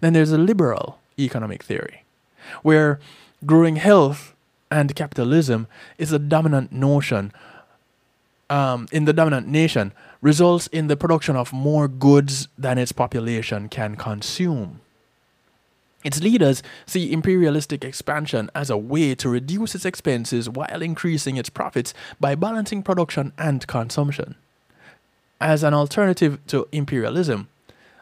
Then there's a liberal economic theory, where growing health and capitalism is a dominant notion um, in the dominant nation results in the production of more goods than its population can consume. Its leaders see imperialistic expansion as a way to reduce its expenses while increasing its profits by balancing production and consumption. As an alternative to imperialism,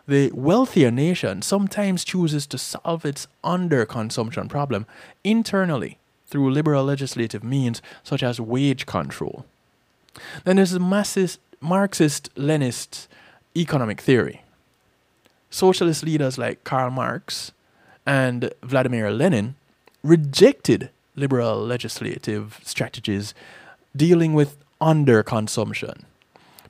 the wealthier nation sometimes chooses to solve its underconsumption problem internally through liberal legislative means such as wage control. Then there's the Marxist Leninist economic theory. Socialist leaders like Karl Marx and Vladimir Lenin rejected liberal legislative strategies dealing with underconsumption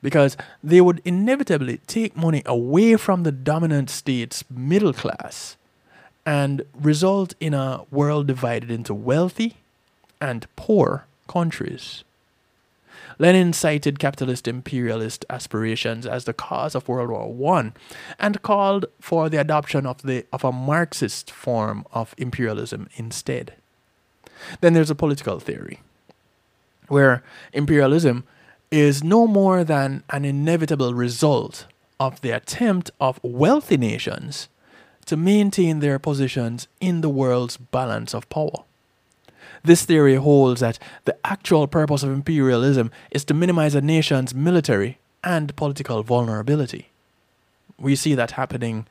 because they would inevitably take money away from the dominant state's middle class and result in a world divided into wealthy and poor countries. Lenin cited capitalist imperialist aspirations as the cause of World War I and called for the adoption of, the, of a Marxist form of imperialism instead. Then there's a political theory where imperialism is no more than an inevitable result of the attempt of wealthy nations to maintain their positions in the world's balance of power. This theory holds that the actual purpose of imperialism is to minimize a nation's military and political vulnerability. We see that happening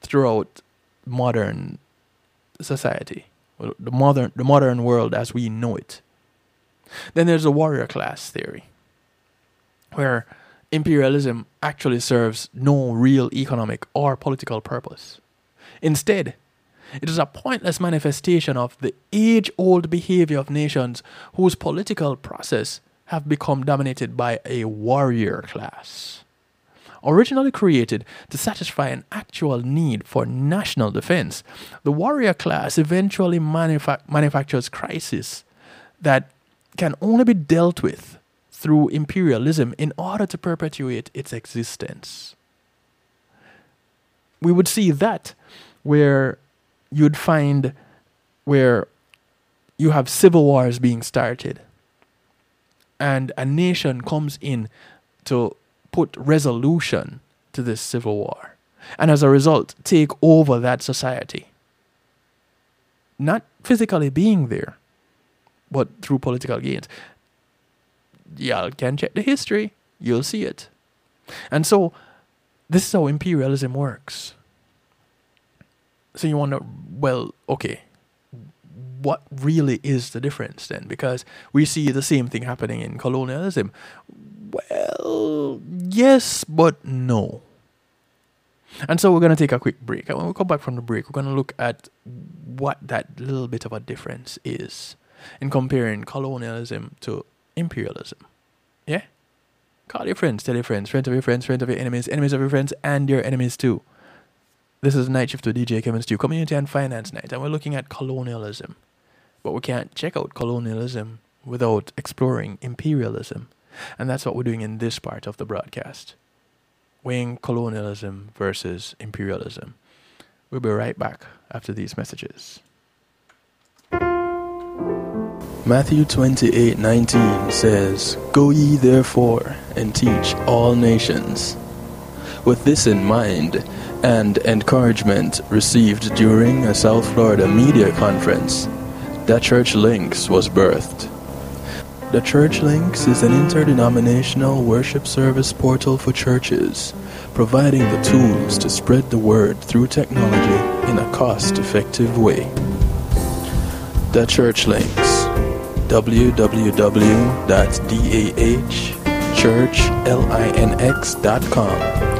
throughout modern society, the modern, the modern world as we know it. Then there's the warrior class theory, where imperialism actually serves no real economic or political purpose. Instead, it is a pointless manifestation of the age old behavior of nations whose political process have become dominated by a warrior class. Originally created to satisfy an actual need for national defense, the warrior class eventually manufa- manufactures crises that can only be dealt with through imperialism in order to perpetuate its existence. We would see that where you'd find where you have civil wars being started and a nation comes in to put resolution to this civil war. And as a result take over that society. Not physically being there but through political gains. Y'all can check the history. You'll see it. And so this is how imperialism works so you wonder, well, okay, what really is the difference then? Because we see the same thing happening in colonialism. Well, yes, but no. And so we're going to take a quick break. And when we come back from the break, we're going to look at what that little bit of a difference is in comparing colonialism to imperialism. Yeah? Call your friends, tell your friends, friends of your friends, friends of your enemies, enemies of your friends, and your enemies too. This is Night Shift with DJ Kevin Stew, Community and Finance Night, and we're looking at colonialism. But we can't check out colonialism without exploring imperialism. And that's what we're doing in this part of the broadcast. Weighing colonialism versus imperialism. We'll be right back after these messages. Matthew 28 19 says, Go ye therefore and teach all nations. With this in mind, and encouragement received during a South Florida media conference, the Church Links was birthed. The Church Links is an interdenominational worship service portal for churches, providing the tools to spread the word through technology in a cost effective way. The Church Links www.dahchurchlinx.com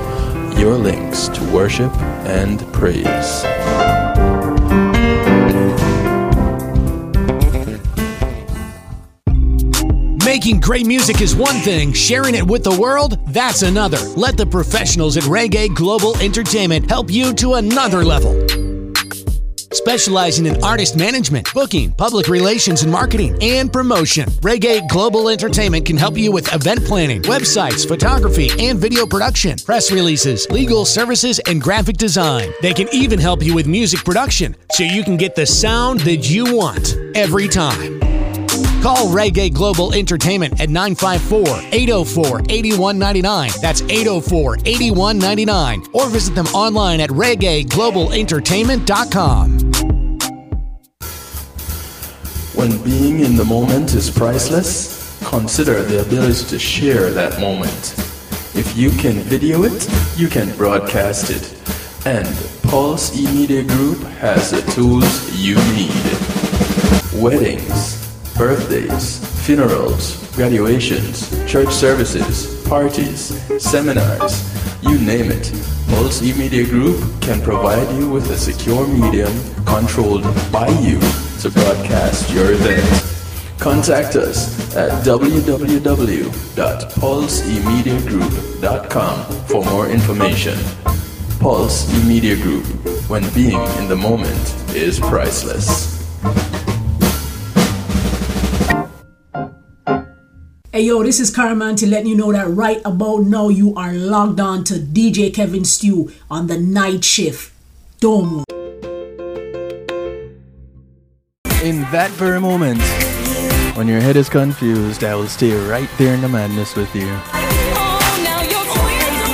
Your links to worship and praise. Making great music is one thing, sharing it with the world, that's another. Let the professionals at Reggae Global Entertainment help you to another level. Specializing in artist management, booking, public relations and marketing, and promotion, Reggae Global Entertainment can help you with event planning, websites, photography, and video production, press releases, legal services, and graphic design. They can even help you with music production so you can get the sound that you want every time. Call Reggae Global Entertainment at 954 804 8199. That's 804 8199. Or visit them online at reggaeglobalentertainment.com. When being in the moment is priceless, consider the ability to share that moment. If you can video it, you can broadcast it. And Pulse E-Media Group has the tools you need. Weddings, birthdays, funerals, graduations, church services, parties, seminars, you name it. Pulse E-Media Group can provide you with a secure medium controlled by you to broadcast your event. Contact us at www.pulseemediagroup.com for more information. Pulse E-Media Group, when being in the moment is priceless. Hey yo, this is Caramanti letting you know that right about now you are logged on to DJ Kevin Stew on the night shift. Domo. In that very moment, when your head is confused, I will stay right there in the madness with you.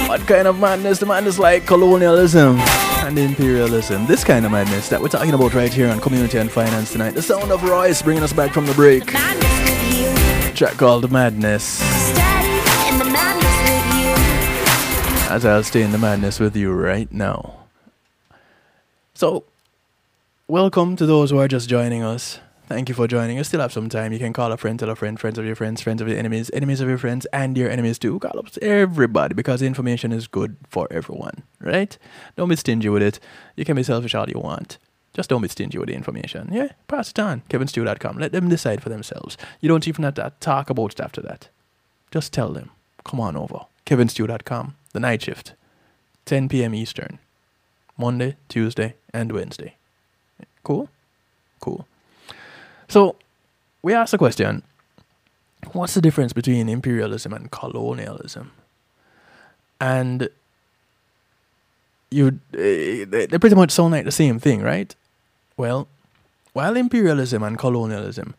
What kind of madness? The madness like colonialism and imperialism. This kind of madness that we're talking about right here on Community and Finance tonight. The sound of Royce bringing us back from the break. Track called Madness. As I'll stay in the madness with you right now. So, welcome to those who are just joining us. Thank you for joining us. Still have some time. You can call a friend, tell a friend, friends of your friends, friends of your enemies, enemies of your friends, and your enemies too. Call up everybody because information is good for everyone, right? Don't be stingy with it. You can be selfish all you want. Just don't be stingy with the information. Yeah, pass it on. KevinStew.com. Let them decide for themselves. You don't even have to talk about it after that. Just tell them. Come on over. KevinStew.com. The night shift. 10 p.m. Eastern. Monday, Tuesday, and Wednesday. Cool? Cool. So, we asked the question what's the difference between imperialism and colonialism? And you, eh, they they pretty much sound like the same thing, right? Well, while imperialism and colonialism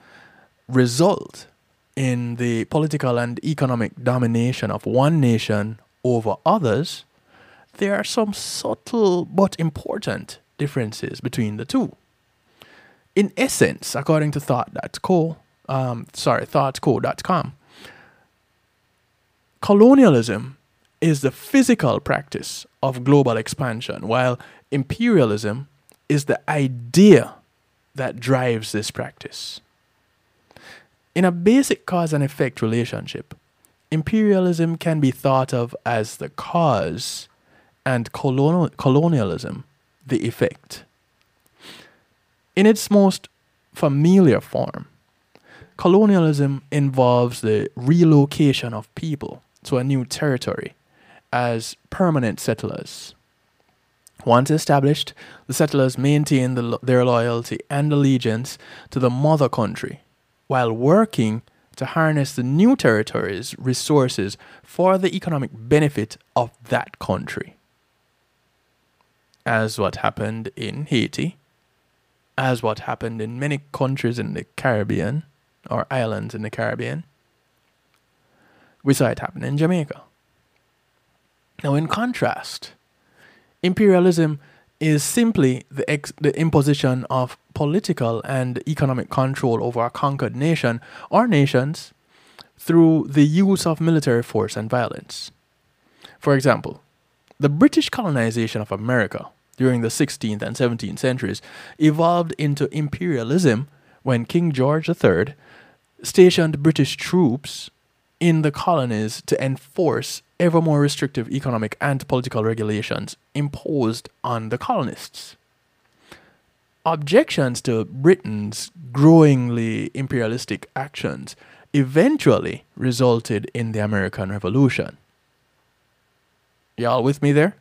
result in the political and economic domination of one nation over others, there are some subtle but important differences between the two. In essence, according to thought.co, um, sorry, thoughtco.com, colonialism is the physical practice of global expansion, while imperialism is the idea that drives this practice. In a basic cause and effect relationship, imperialism can be thought of as the cause and colonial, colonialism the effect. In its most familiar form, colonialism involves the relocation of people to a new territory as permanent settlers. Once established, the settlers maintain the, their loyalty and allegiance to the mother country while working to harness the new territory's resources for the economic benefit of that country. As what happened in Haiti, as what happened in many countries in the Caribbean or islands in the Caribbean, we saw it happen in Jamaica. Now, in contrast, imperialism is simply the, ex- the imposition of political and economic control over a conquered nation or nations through the use of military force and violence. For example, the British colonization of America during the 16th and 17th centuries evolved into imperialism when King George III stationed British troops in the colonies to enforce ever more restrictive economic and political regulations imposed on the colonists. Objections to Britain's growingly imperialistic actions eventually resulted in the American Revolution. Y'all with me there?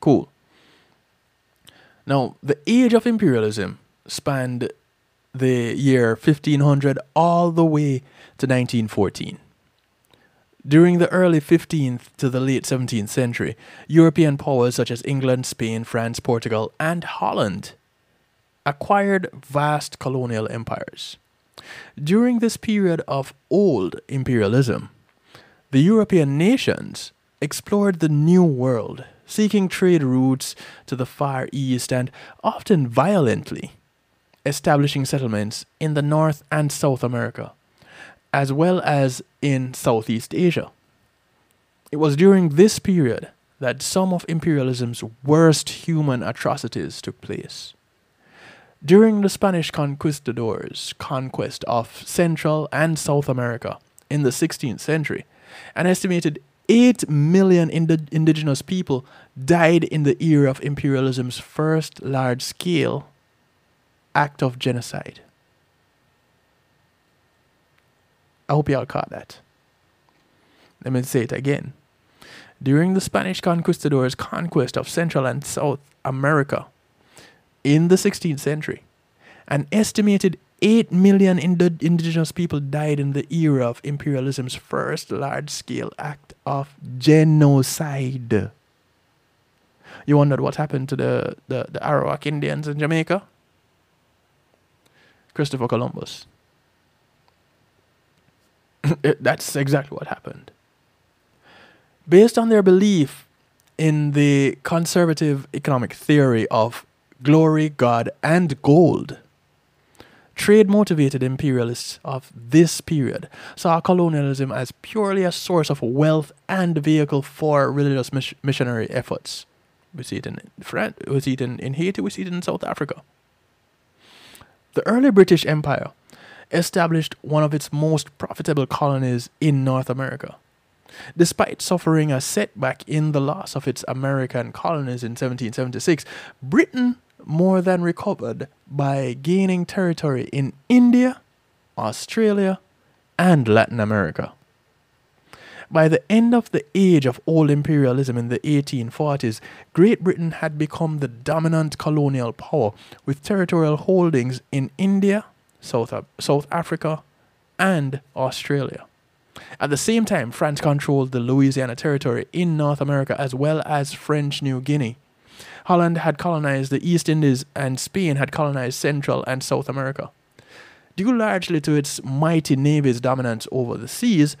Cool. Now, the age of imperialism spanned the year 1500 all the way to 1914. During the early 15th to the late 17th century, European powers such as England, Spain, France, Portugal, and Holland acquired vast colonial empires. During this period of old imperialism, the European nations explored the New World, seeking trade routes to the Far East and often violently establishing settlements in the North and South America as well as in Southeast Asia. It was during this period that some of imperialism's worst human atrocities took place. During the Spanish conquistadors' conquest of Central and South America in the 16th century, an estimated 8 million ind- indigenous people died in the era of imperialism's first large scale act of genocide. I hope y'all caught that. Let me say it again. During the Spanish conquistadors' conquest of Central and South America in the 16th century, an estimated 8 million ind- indigenous people died in the era of imperialism's first large scale act of genocide. You wondered what happened to the, the, the Arawak Indians in Jamaica? Christopher Columbus. That's exactly what happened. Based on their belief in the conservative economic theory of glory, God, and gold, trade motivated imperialists of this period saw colonialism as purely a source of wealth and vehicle for religious mis- missionary efforts. We see it in France, we see it in, in Haiti, we see it in South Africa. The early British Empire established one of its most profitable colonies in North America. Despite suffering a setback in the loss of its American colonies in 1776, Britain more than recovered by gaining territory in India, Australia, and Latin America. By the end of the age of old imperialism in the 1840s, Great Britain had become the dominant colonial power with territorial holdings in India, South, South Africa, and Australia. At the same time, France controlled the Louisiana Territory in North America as well as French New Guinea. Holland had colonized the East Indies, and Spain had colonized Central and South America. Due largely to its mighty navy's dominance over the seas,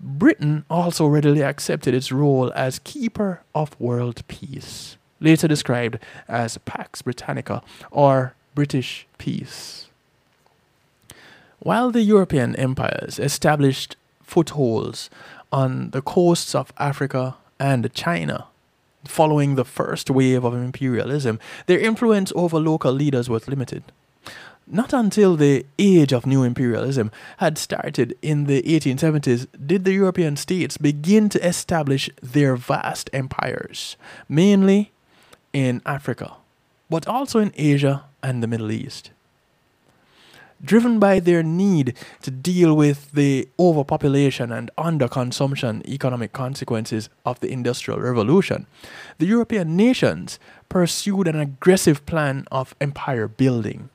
Britain also readily accepted its role as keeper of world peace, later described as Pax Britannica or British peace. While the European empires established footholds on the coasts of Africa and China, following the first wave of imperialism, their influence over local leaders was limited. Not until the age of new imperialism had started in the 1870s did the European states begin to establish their vast empires, mainly in Africa, but also in Asia and the Middle East. Driven by their need to deal with the overpopulation and underconsumption economic consequences of the Industrial Revolution, the European nations pursued an aggressive plan of empire building.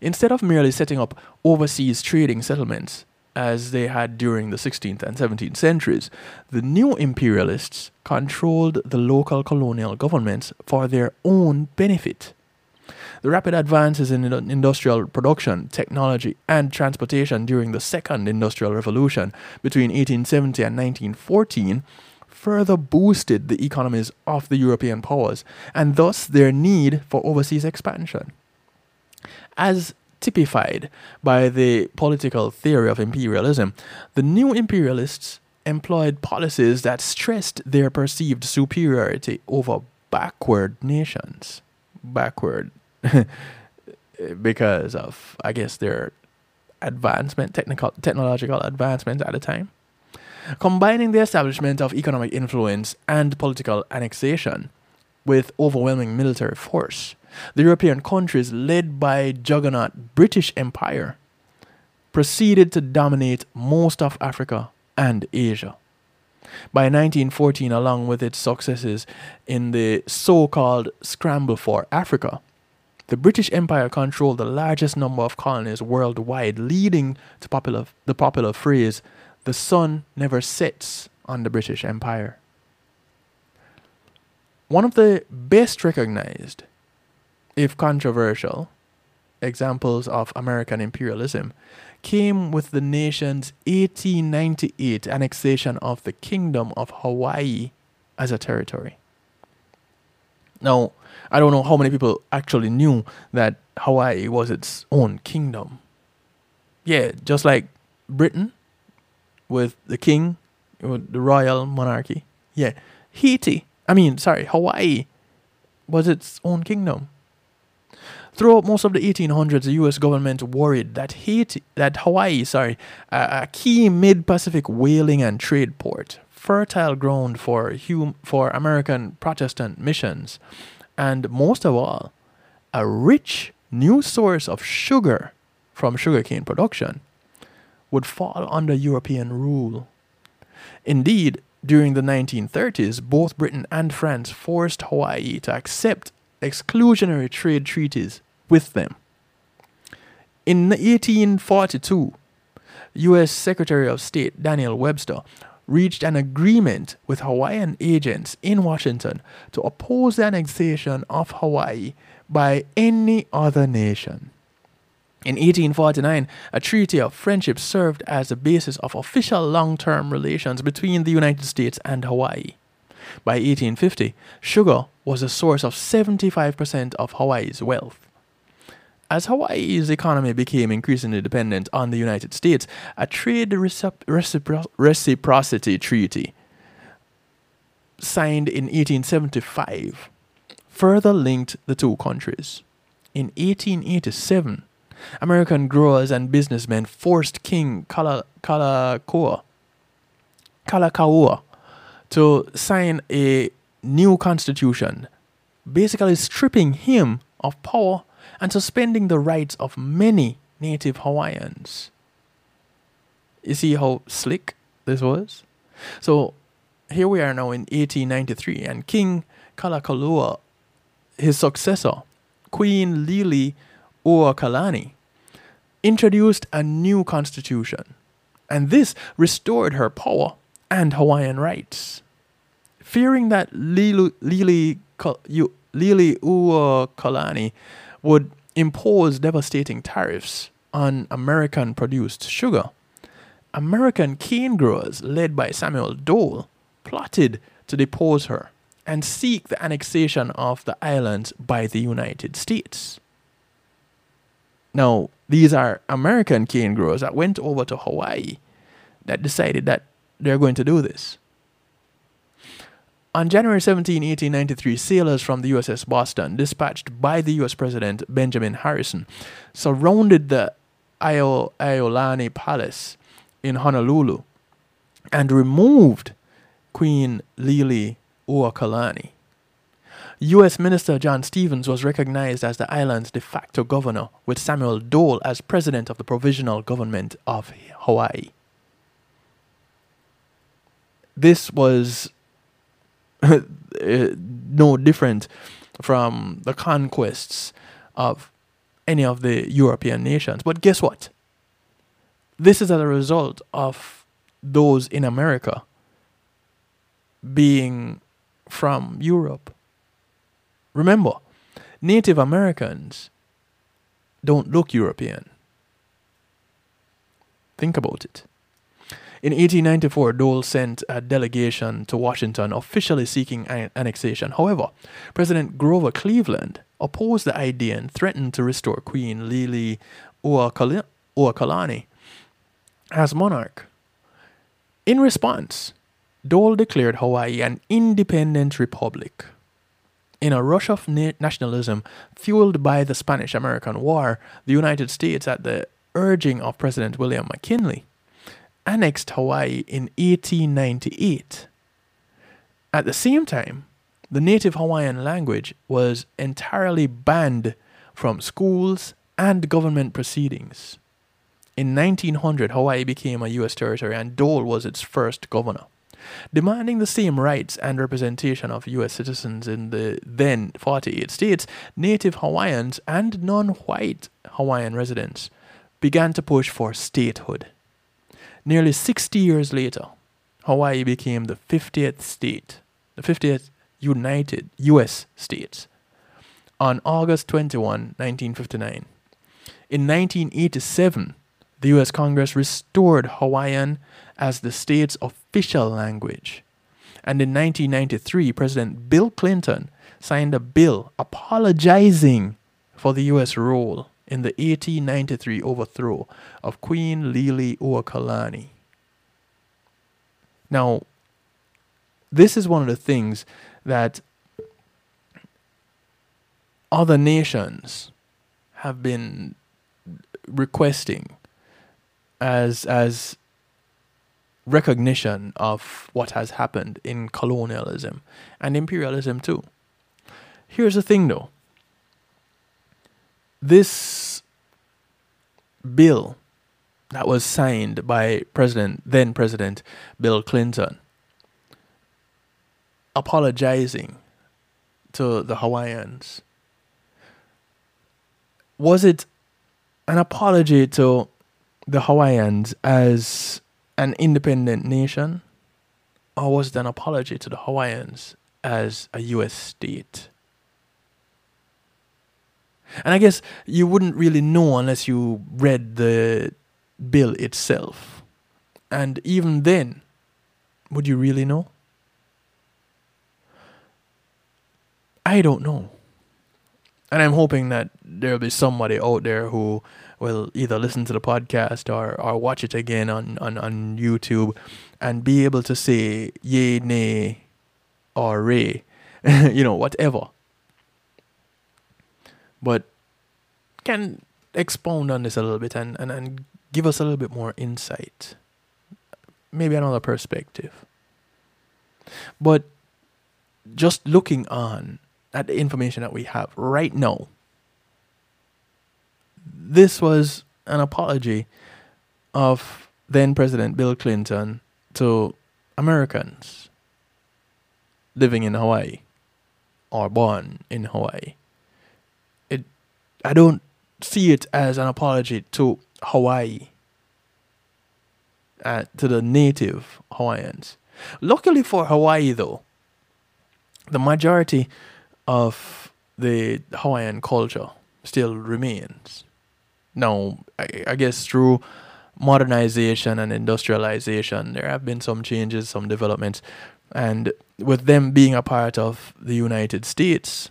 Instead of merely setting up overseas trading settlements, as they had during the 16th and 17th centuries, the new imperialists controlled the local colonial governments for their own benefit. The rapid advances in in- industrial production, technology, and transportation during the Second Industrial Revolution between 1870 and 1914 further boosted the economies of the European powers and thus their need for overseas expansion as typified by the political theory of imperialism, the new imperialists employed policies that stressed their perceived superiority over backward nations. Backward. because of, I guess, their advancement, technical, technological advancement at the time. Combining the establishment of economic influence and political annexation with overwhelming military force, the European countries led by juggernaut British Empire proceeded to dominate most of Africa and Asia. By 1914, along with its successes in the so called Scramble for Africa, the British Empire controlled the largest number of colonies worldwide, leading to popular, the popular phrase, the sun never sets on the British Empire. One of the best recognized, if controversial, examples of American imperialism came with the nation's 1898 annexation of the Kingdom of Hawaii as a territory. Now, I don't know how many people actually knew that Hawaii was its own kingdom. Yeah, just like Britain with the king, with the royal monarchy. Yeah, Haiti, I mean, sorry, Hawaii was its own kingdom. Throughout most of the 1800s, the U.S. government worried that Haiti, that Hawaii, sorry, a, key mid-Pacific whaling and trade port, fertile ground for hum, for American Protestant missions, and most of all, a rich new source of sugar from sugarcane production, would fall under European rule. Indeed, during the 1930s, both Britain and France forced Hawaii to accept exclusionary trade treaties with them. In 1842, U.S. Secretary of State Daniel Webster reached an agreement with Hawaiian agents in Washington to oppose the annexation of Hawaii by any other nation. In 1849, a treaty of friendship served as the basis of official long term relations between the United States and Hawaii. By 1850, sugar was a source of 75% of Hawaii's wealth. As Hawaii's economy became increasingly dependent on the United States, a trade recipro- recipro- reciprocity treaty signed in 1875 further linked the two countries. In 1887, American growers and businessmen forced King Kala- Kalakaua, Kalakaua to sign a new constitution, basically stripping him of power and suspending the rights of many native Hawaiians. You see how slick this was? So here we are now in 1893, and King Kalakaua, his successor, Queen Lili Uokalani, introduced a new constitution, and this restored her power and Hawaiian rights. Fearing that Lili, Lili, Liliuokalani would impose devastating tariffs on American produced sugar, American cane growers, led by Samuel Dole, plotted to depose her and seek the annexation of the islands by the United States. Now, these are American cane growers that went over to Hawaii that decided that they're going to do this. On January 17, 1893, sailors from the USS Boston, dispatched by the US President Benjamin Harrison, surrounded the Io- Iolani Palace in Honolulu and removed Queen Lili Uokalani. U.S. Minister John Stevens was recognized as the island's de facto governor, with Samuel Dole as president of the provisional government of Hawaii. This was no different from the conquests of any of the European nations. But guess what? This is as a result of those in America being from Europe. Remember, Native Americans don't look European. Think about it. In 1894, Dole sent a delegation to Washington officially seeking an- annexation. However, President Grover Cleveland opposed the idea and threatened to restore Queen Lili Uokali- as monarch. In response, Dole declared Hawaii an independent republic. In a rush of na- nationalism fueled by the Spanish American War, the United States, at the urging of President William McKinley, annexed Hawaii in 1898. At the same time, the native Hawaiian language was entirely banned from schools and government proceedings. In 1900, Hawaii became a U.S. territory and Dole was its first governor. Demanding the same rights and representation of U.S. citizens in the then 48 states, native Hawaiians and non white Hawaiian residents began to push for statehood. Nearly 60 years later, Hawaii became the 50th state, the 50th United U.S. state, on August 21, 1959. In 1987, the U.S. Congress restored Hawaiian as the state's official language. And in 1993, President Bill Clinton signed a bill apologizing for the U.S. role in the 1893 overthrow of Queen Liliuokalani. Now, this is one of the things that other nations have been requesting as as recognition of what has happened in colonialism and imperialism too. Here's the thing though. This bill that was signed by President then President Bill Clinton apologizing to the Hawaiians was it an apology to the Hawaiians as an independent nation, or was it an apology to the Hawaiians as a U.S. state? And I guess you wouldn't really know unless you read the bill itself. And even then, would you really know? I don't know. And I'm hoping that there'll be somebody out there who will either listen to the podcast or, or watch it again on, on, on YouTube and be able to say yay, nay, or ray, you know, whatever. But can expound on this a little bit and, and, and give us a little bit more insight. Maybe another perspective. But just looking on at the information that we have right now, this was an apology of then President Bill Clinton to Americans living in Hawaii or born in Hawaii. I don't see it as an apology to Hawaii, uh, to the native Hawaiians. Luckily for Hawaii, though, the majority of the Hawaiian culture still remains. Now, I, I guess through modernization and industrialization, there have been some changes, some developments, and with them being a part of the United States,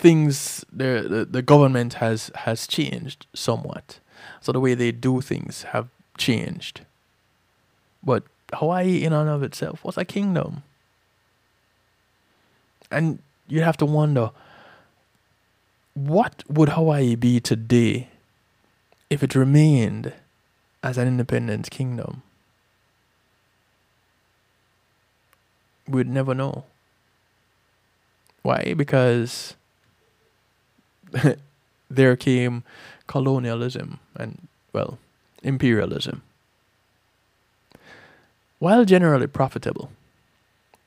things the, the the government has has changed somewhat. So the way they do things have changed. But Hawaii, in and of itself, was a kingdom. And you have to wonder what would Hawaii be today if it remained as an independent kingdom? We'd never know. Why? Because there came colonialism and, well, imperialism. While generally profitable,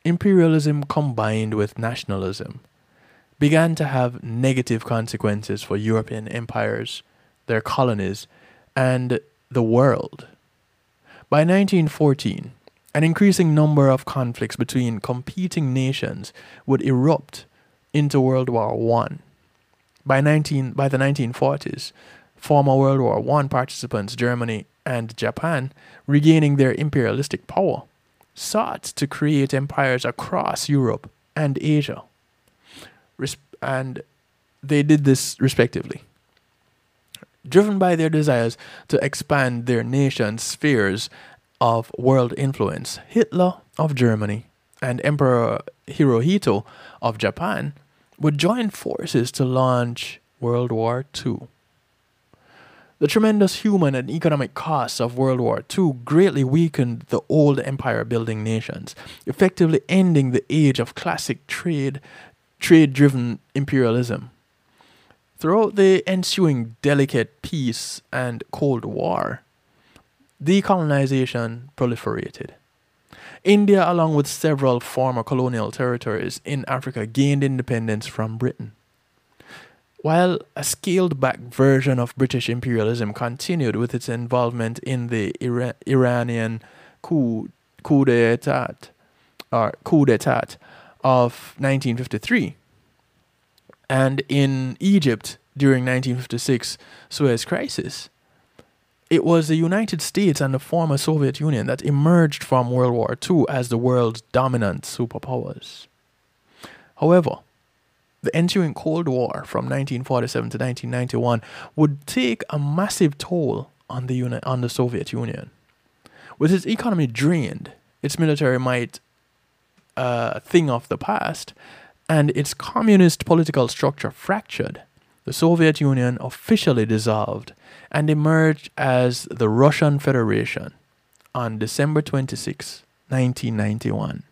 imperialism combined with nationalism began to have negative consequences for European empires, their colonies, and the world. By 1914, an increasing number of conflicts between competing nations would erupt into World War I. By, 19, by the 1940s, former World War I participants, Germany and Japan, regaining their imperialistic power, sought to create empires across Europe and Asia. Res- and they did this respectively. Driven by their desires to expand their nation's spheres of world influence, Hitler of Germany and Emperor Hirohito of Japan would join forces to launch World War II. The tremendous human and economic costs of World War II greatly weakened the old empire building nations, effectively ending the age of classic trade trade driven imperialism. Throughout the ensuing delicate peace and Cold War, decolonization proliferated. India, along with several former colonial territories in Africa, gained independence from Britain. While a scaled back version of British imperialism continued with its involvement in the Ira- Iranian coup, coup d'etat, or coup d'etat of 1953, and in Egypt during 1956 Suez Crisis, it was the United States and the former Soviet Union that emerged from World War II as the world's dominant superpowers. However, the ensuing Cold War from 1947 to 1991 would take a massive toll on the, uni- on the Soviet Union. With its economy drained, its military might uh, a thing of the past, and its communist political structure fractured, the Soviet Union officially dissolved and emerged as the Russian Federation on December 26, 1991.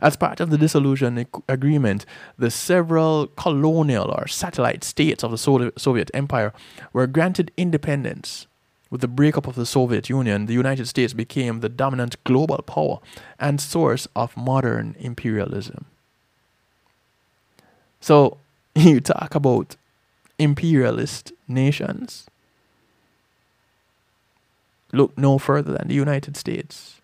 As part of the dissolution agreement, the several colonial or satellite states of the Soviet Empire were granted independence. With the breakup of the Soviet Union, the United States became the dominant global power and source of modern imperialism. So, you talk about imperialist nations. Look no further than the United States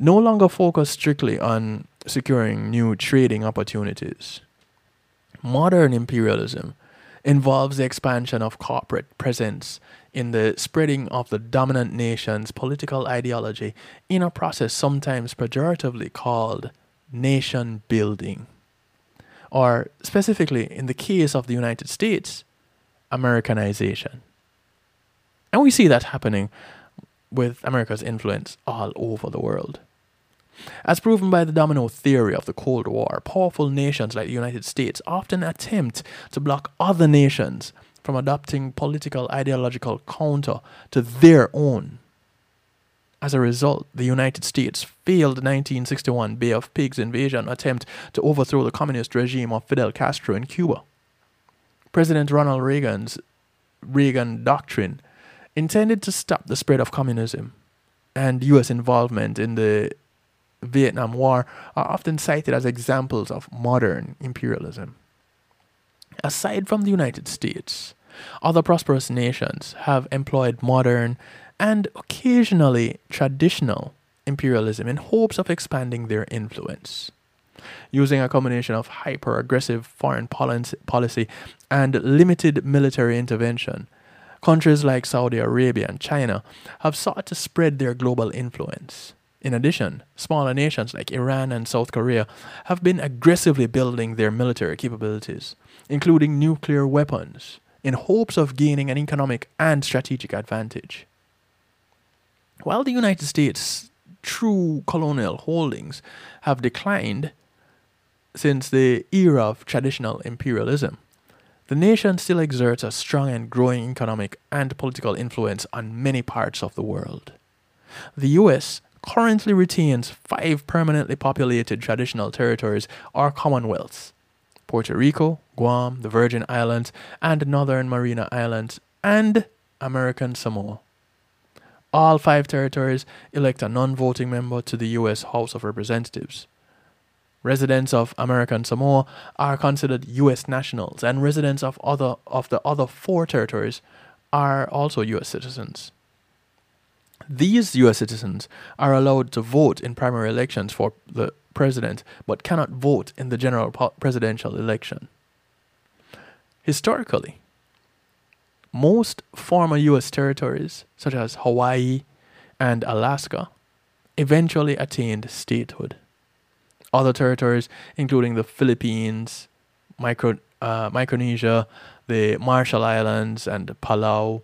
no longer focus strictly on securing new trading opportunities. Modern imperialism involves the expansion of corporate presence in the spreading of the dominant nation's political ideology in a process sometimes pejoratively called nation building. Or, specifically in the case of the United States, Americanization. And we see that happening with America's influence all over the world. As proven by the domino theory of the Cold War, powerful nations like the United States often attempt to block other nations from adopting political ideological counter to their own. As a result, the United States failed the 1961 Bay of Pigs invasion attempt to overthrow the communist regime of Fidel Castro in Cuba. President Ronald Reagan's Reagan Doctrine intended to stop the spread of communism, and US involvement in the Vietnam War are often cited as examples of modern imperialism. Aside from the United States, other prosperous nations have employed modern and occasionally traditional imperialism in hopes of expanding their influence. Using a combination of hyper aggressive foreign policy and limited military intervention, countries like Saudi Arabia and China have sought to spread their global influence. In addition, smaller nations like Iran and South Korea have been aggressively building their military capabilities, including nuclear weapons, in hopes of gaining an economic and strategic advantage. While the United States' true colonial holdings have declined since the era of traditional imperialism, the nation still exerts a strong and growing economic and political influence on many parts of the world. The US currently retains five permanently populated traditional territories or commonwealths Puerto Rico, Guam, the Virgin Islands, and Northern Mariana Islands, and American Samoa. All five territories elect a non voting member to the U.S. House of Representatives. Residents of American Samoa are considered U.S. nationals, and residents of, other, of the other four territories are also U.S. citizens. These U.S. citizens are allowed to vote in primary elections for the president, but cannot vote in the general presidential election. Historically, most former U.S. territories, such as Hawaii and Alaska, eventually attained statehood. Other territories, including the Philippines, Micro, uh, Micronesia, the Marshall Islands, and Palau,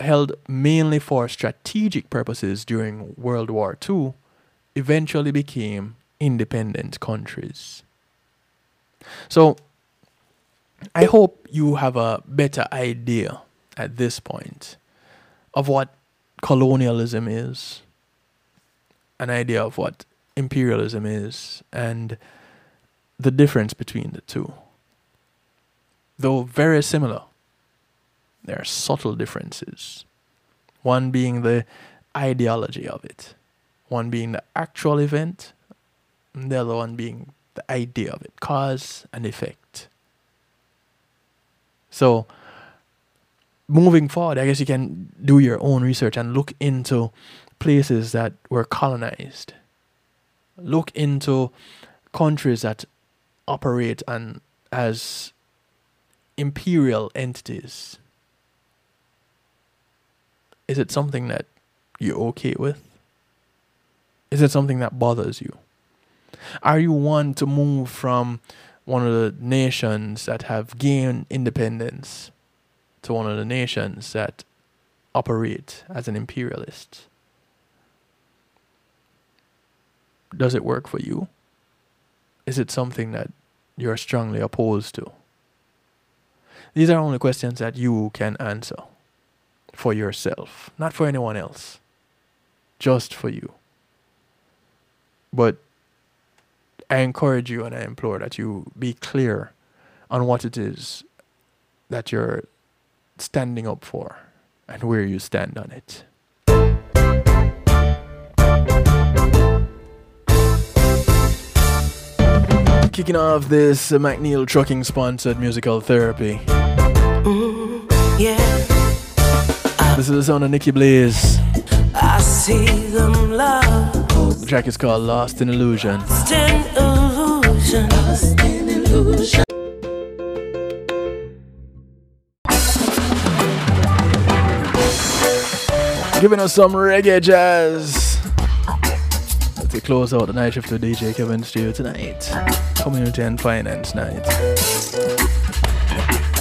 held mainly for strategic purposes during World War II, eventually became independent countries. So, I hope you have a better idea at this point of what colonialism is, an idea of what imperialism is, and the difference between the two. Though very similar, there are subtle differences. One being the ideology of it, one being the actual event, and the other one being the idea of it, cause and effect. So, moving forward, I guess you can do your own research and look into places that were colonized. Look into countries that operate and as imperial entities. Is it something that you're okay with? Is it something that bothers you? Are you one to move from one of the nations that have gained independence to one of the nations that operate as an imperialist. Does it work for you? Is it something that you're strongly opposed to? These are only questions that you can answer for yourself, not for anyone else, just for you. But I encourage you and I implore that you be clear on what it is that you're standing up for and where you stand on it. Kicking off this uh, McNeil Trucking sponsored musical therapy. Mm, yeah. This is the sound of Nikki Blaze. I see them love. The track is called Lost in Illusion. Lost in illusion. Lost in illusion. Giving us some reggae jazz. To close out the night shift with DJ Kevin Steele tonight. Community and Finance Night.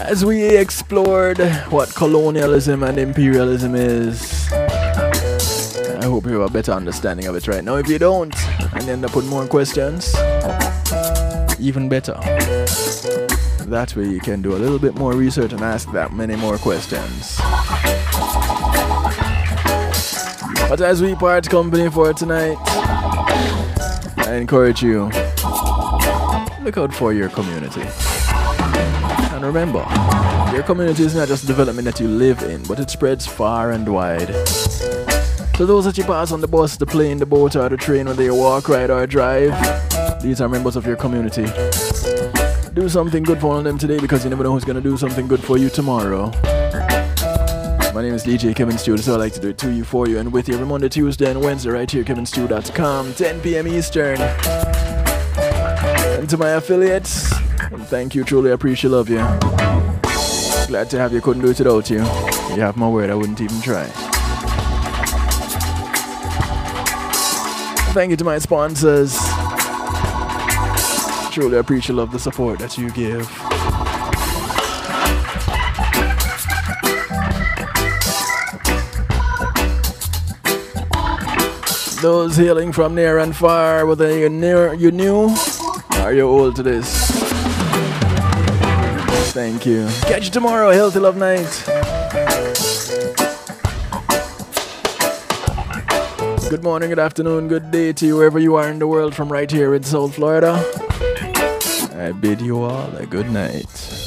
As we explored what colonialism and imperialism is, I hope you have a better understanding of it right now. If you don't, and end up with more questions, even better. That way you can do a little bit more research and ask that many more questions. But as we part company for tonight, I encourage you look out for your community. And remember, your community is not just a development that you live in, but it spreads far and wide. So those that you pass on the bus, the plane, the boat, or the train, whether you walk, ride, or drive, these are members of your community. Do something good for them today because you never know who's gonna do something good for you tomorrow. My name is DJ Kevin Stewart, so I like to do it to you, for you, and with you every Monday, Tuesday, and Wednesday right here, kevinstew.com, 10 p.m. Eastern. And to my affiliates, thank you, truly appreciate love you. Glad to have you, couldn't do it without you. You have my word, I wouldn't even try. Thank you to my sponsors. Truly appreciate love the support that you give. Those hailing from near and far, whether you near you new or you old to this. Thank you. Catch you tomorrow, healthy love night. Good morning, good afternoon, good day to you wherever you are in the world from right here in South Florida. I bid you all a good night.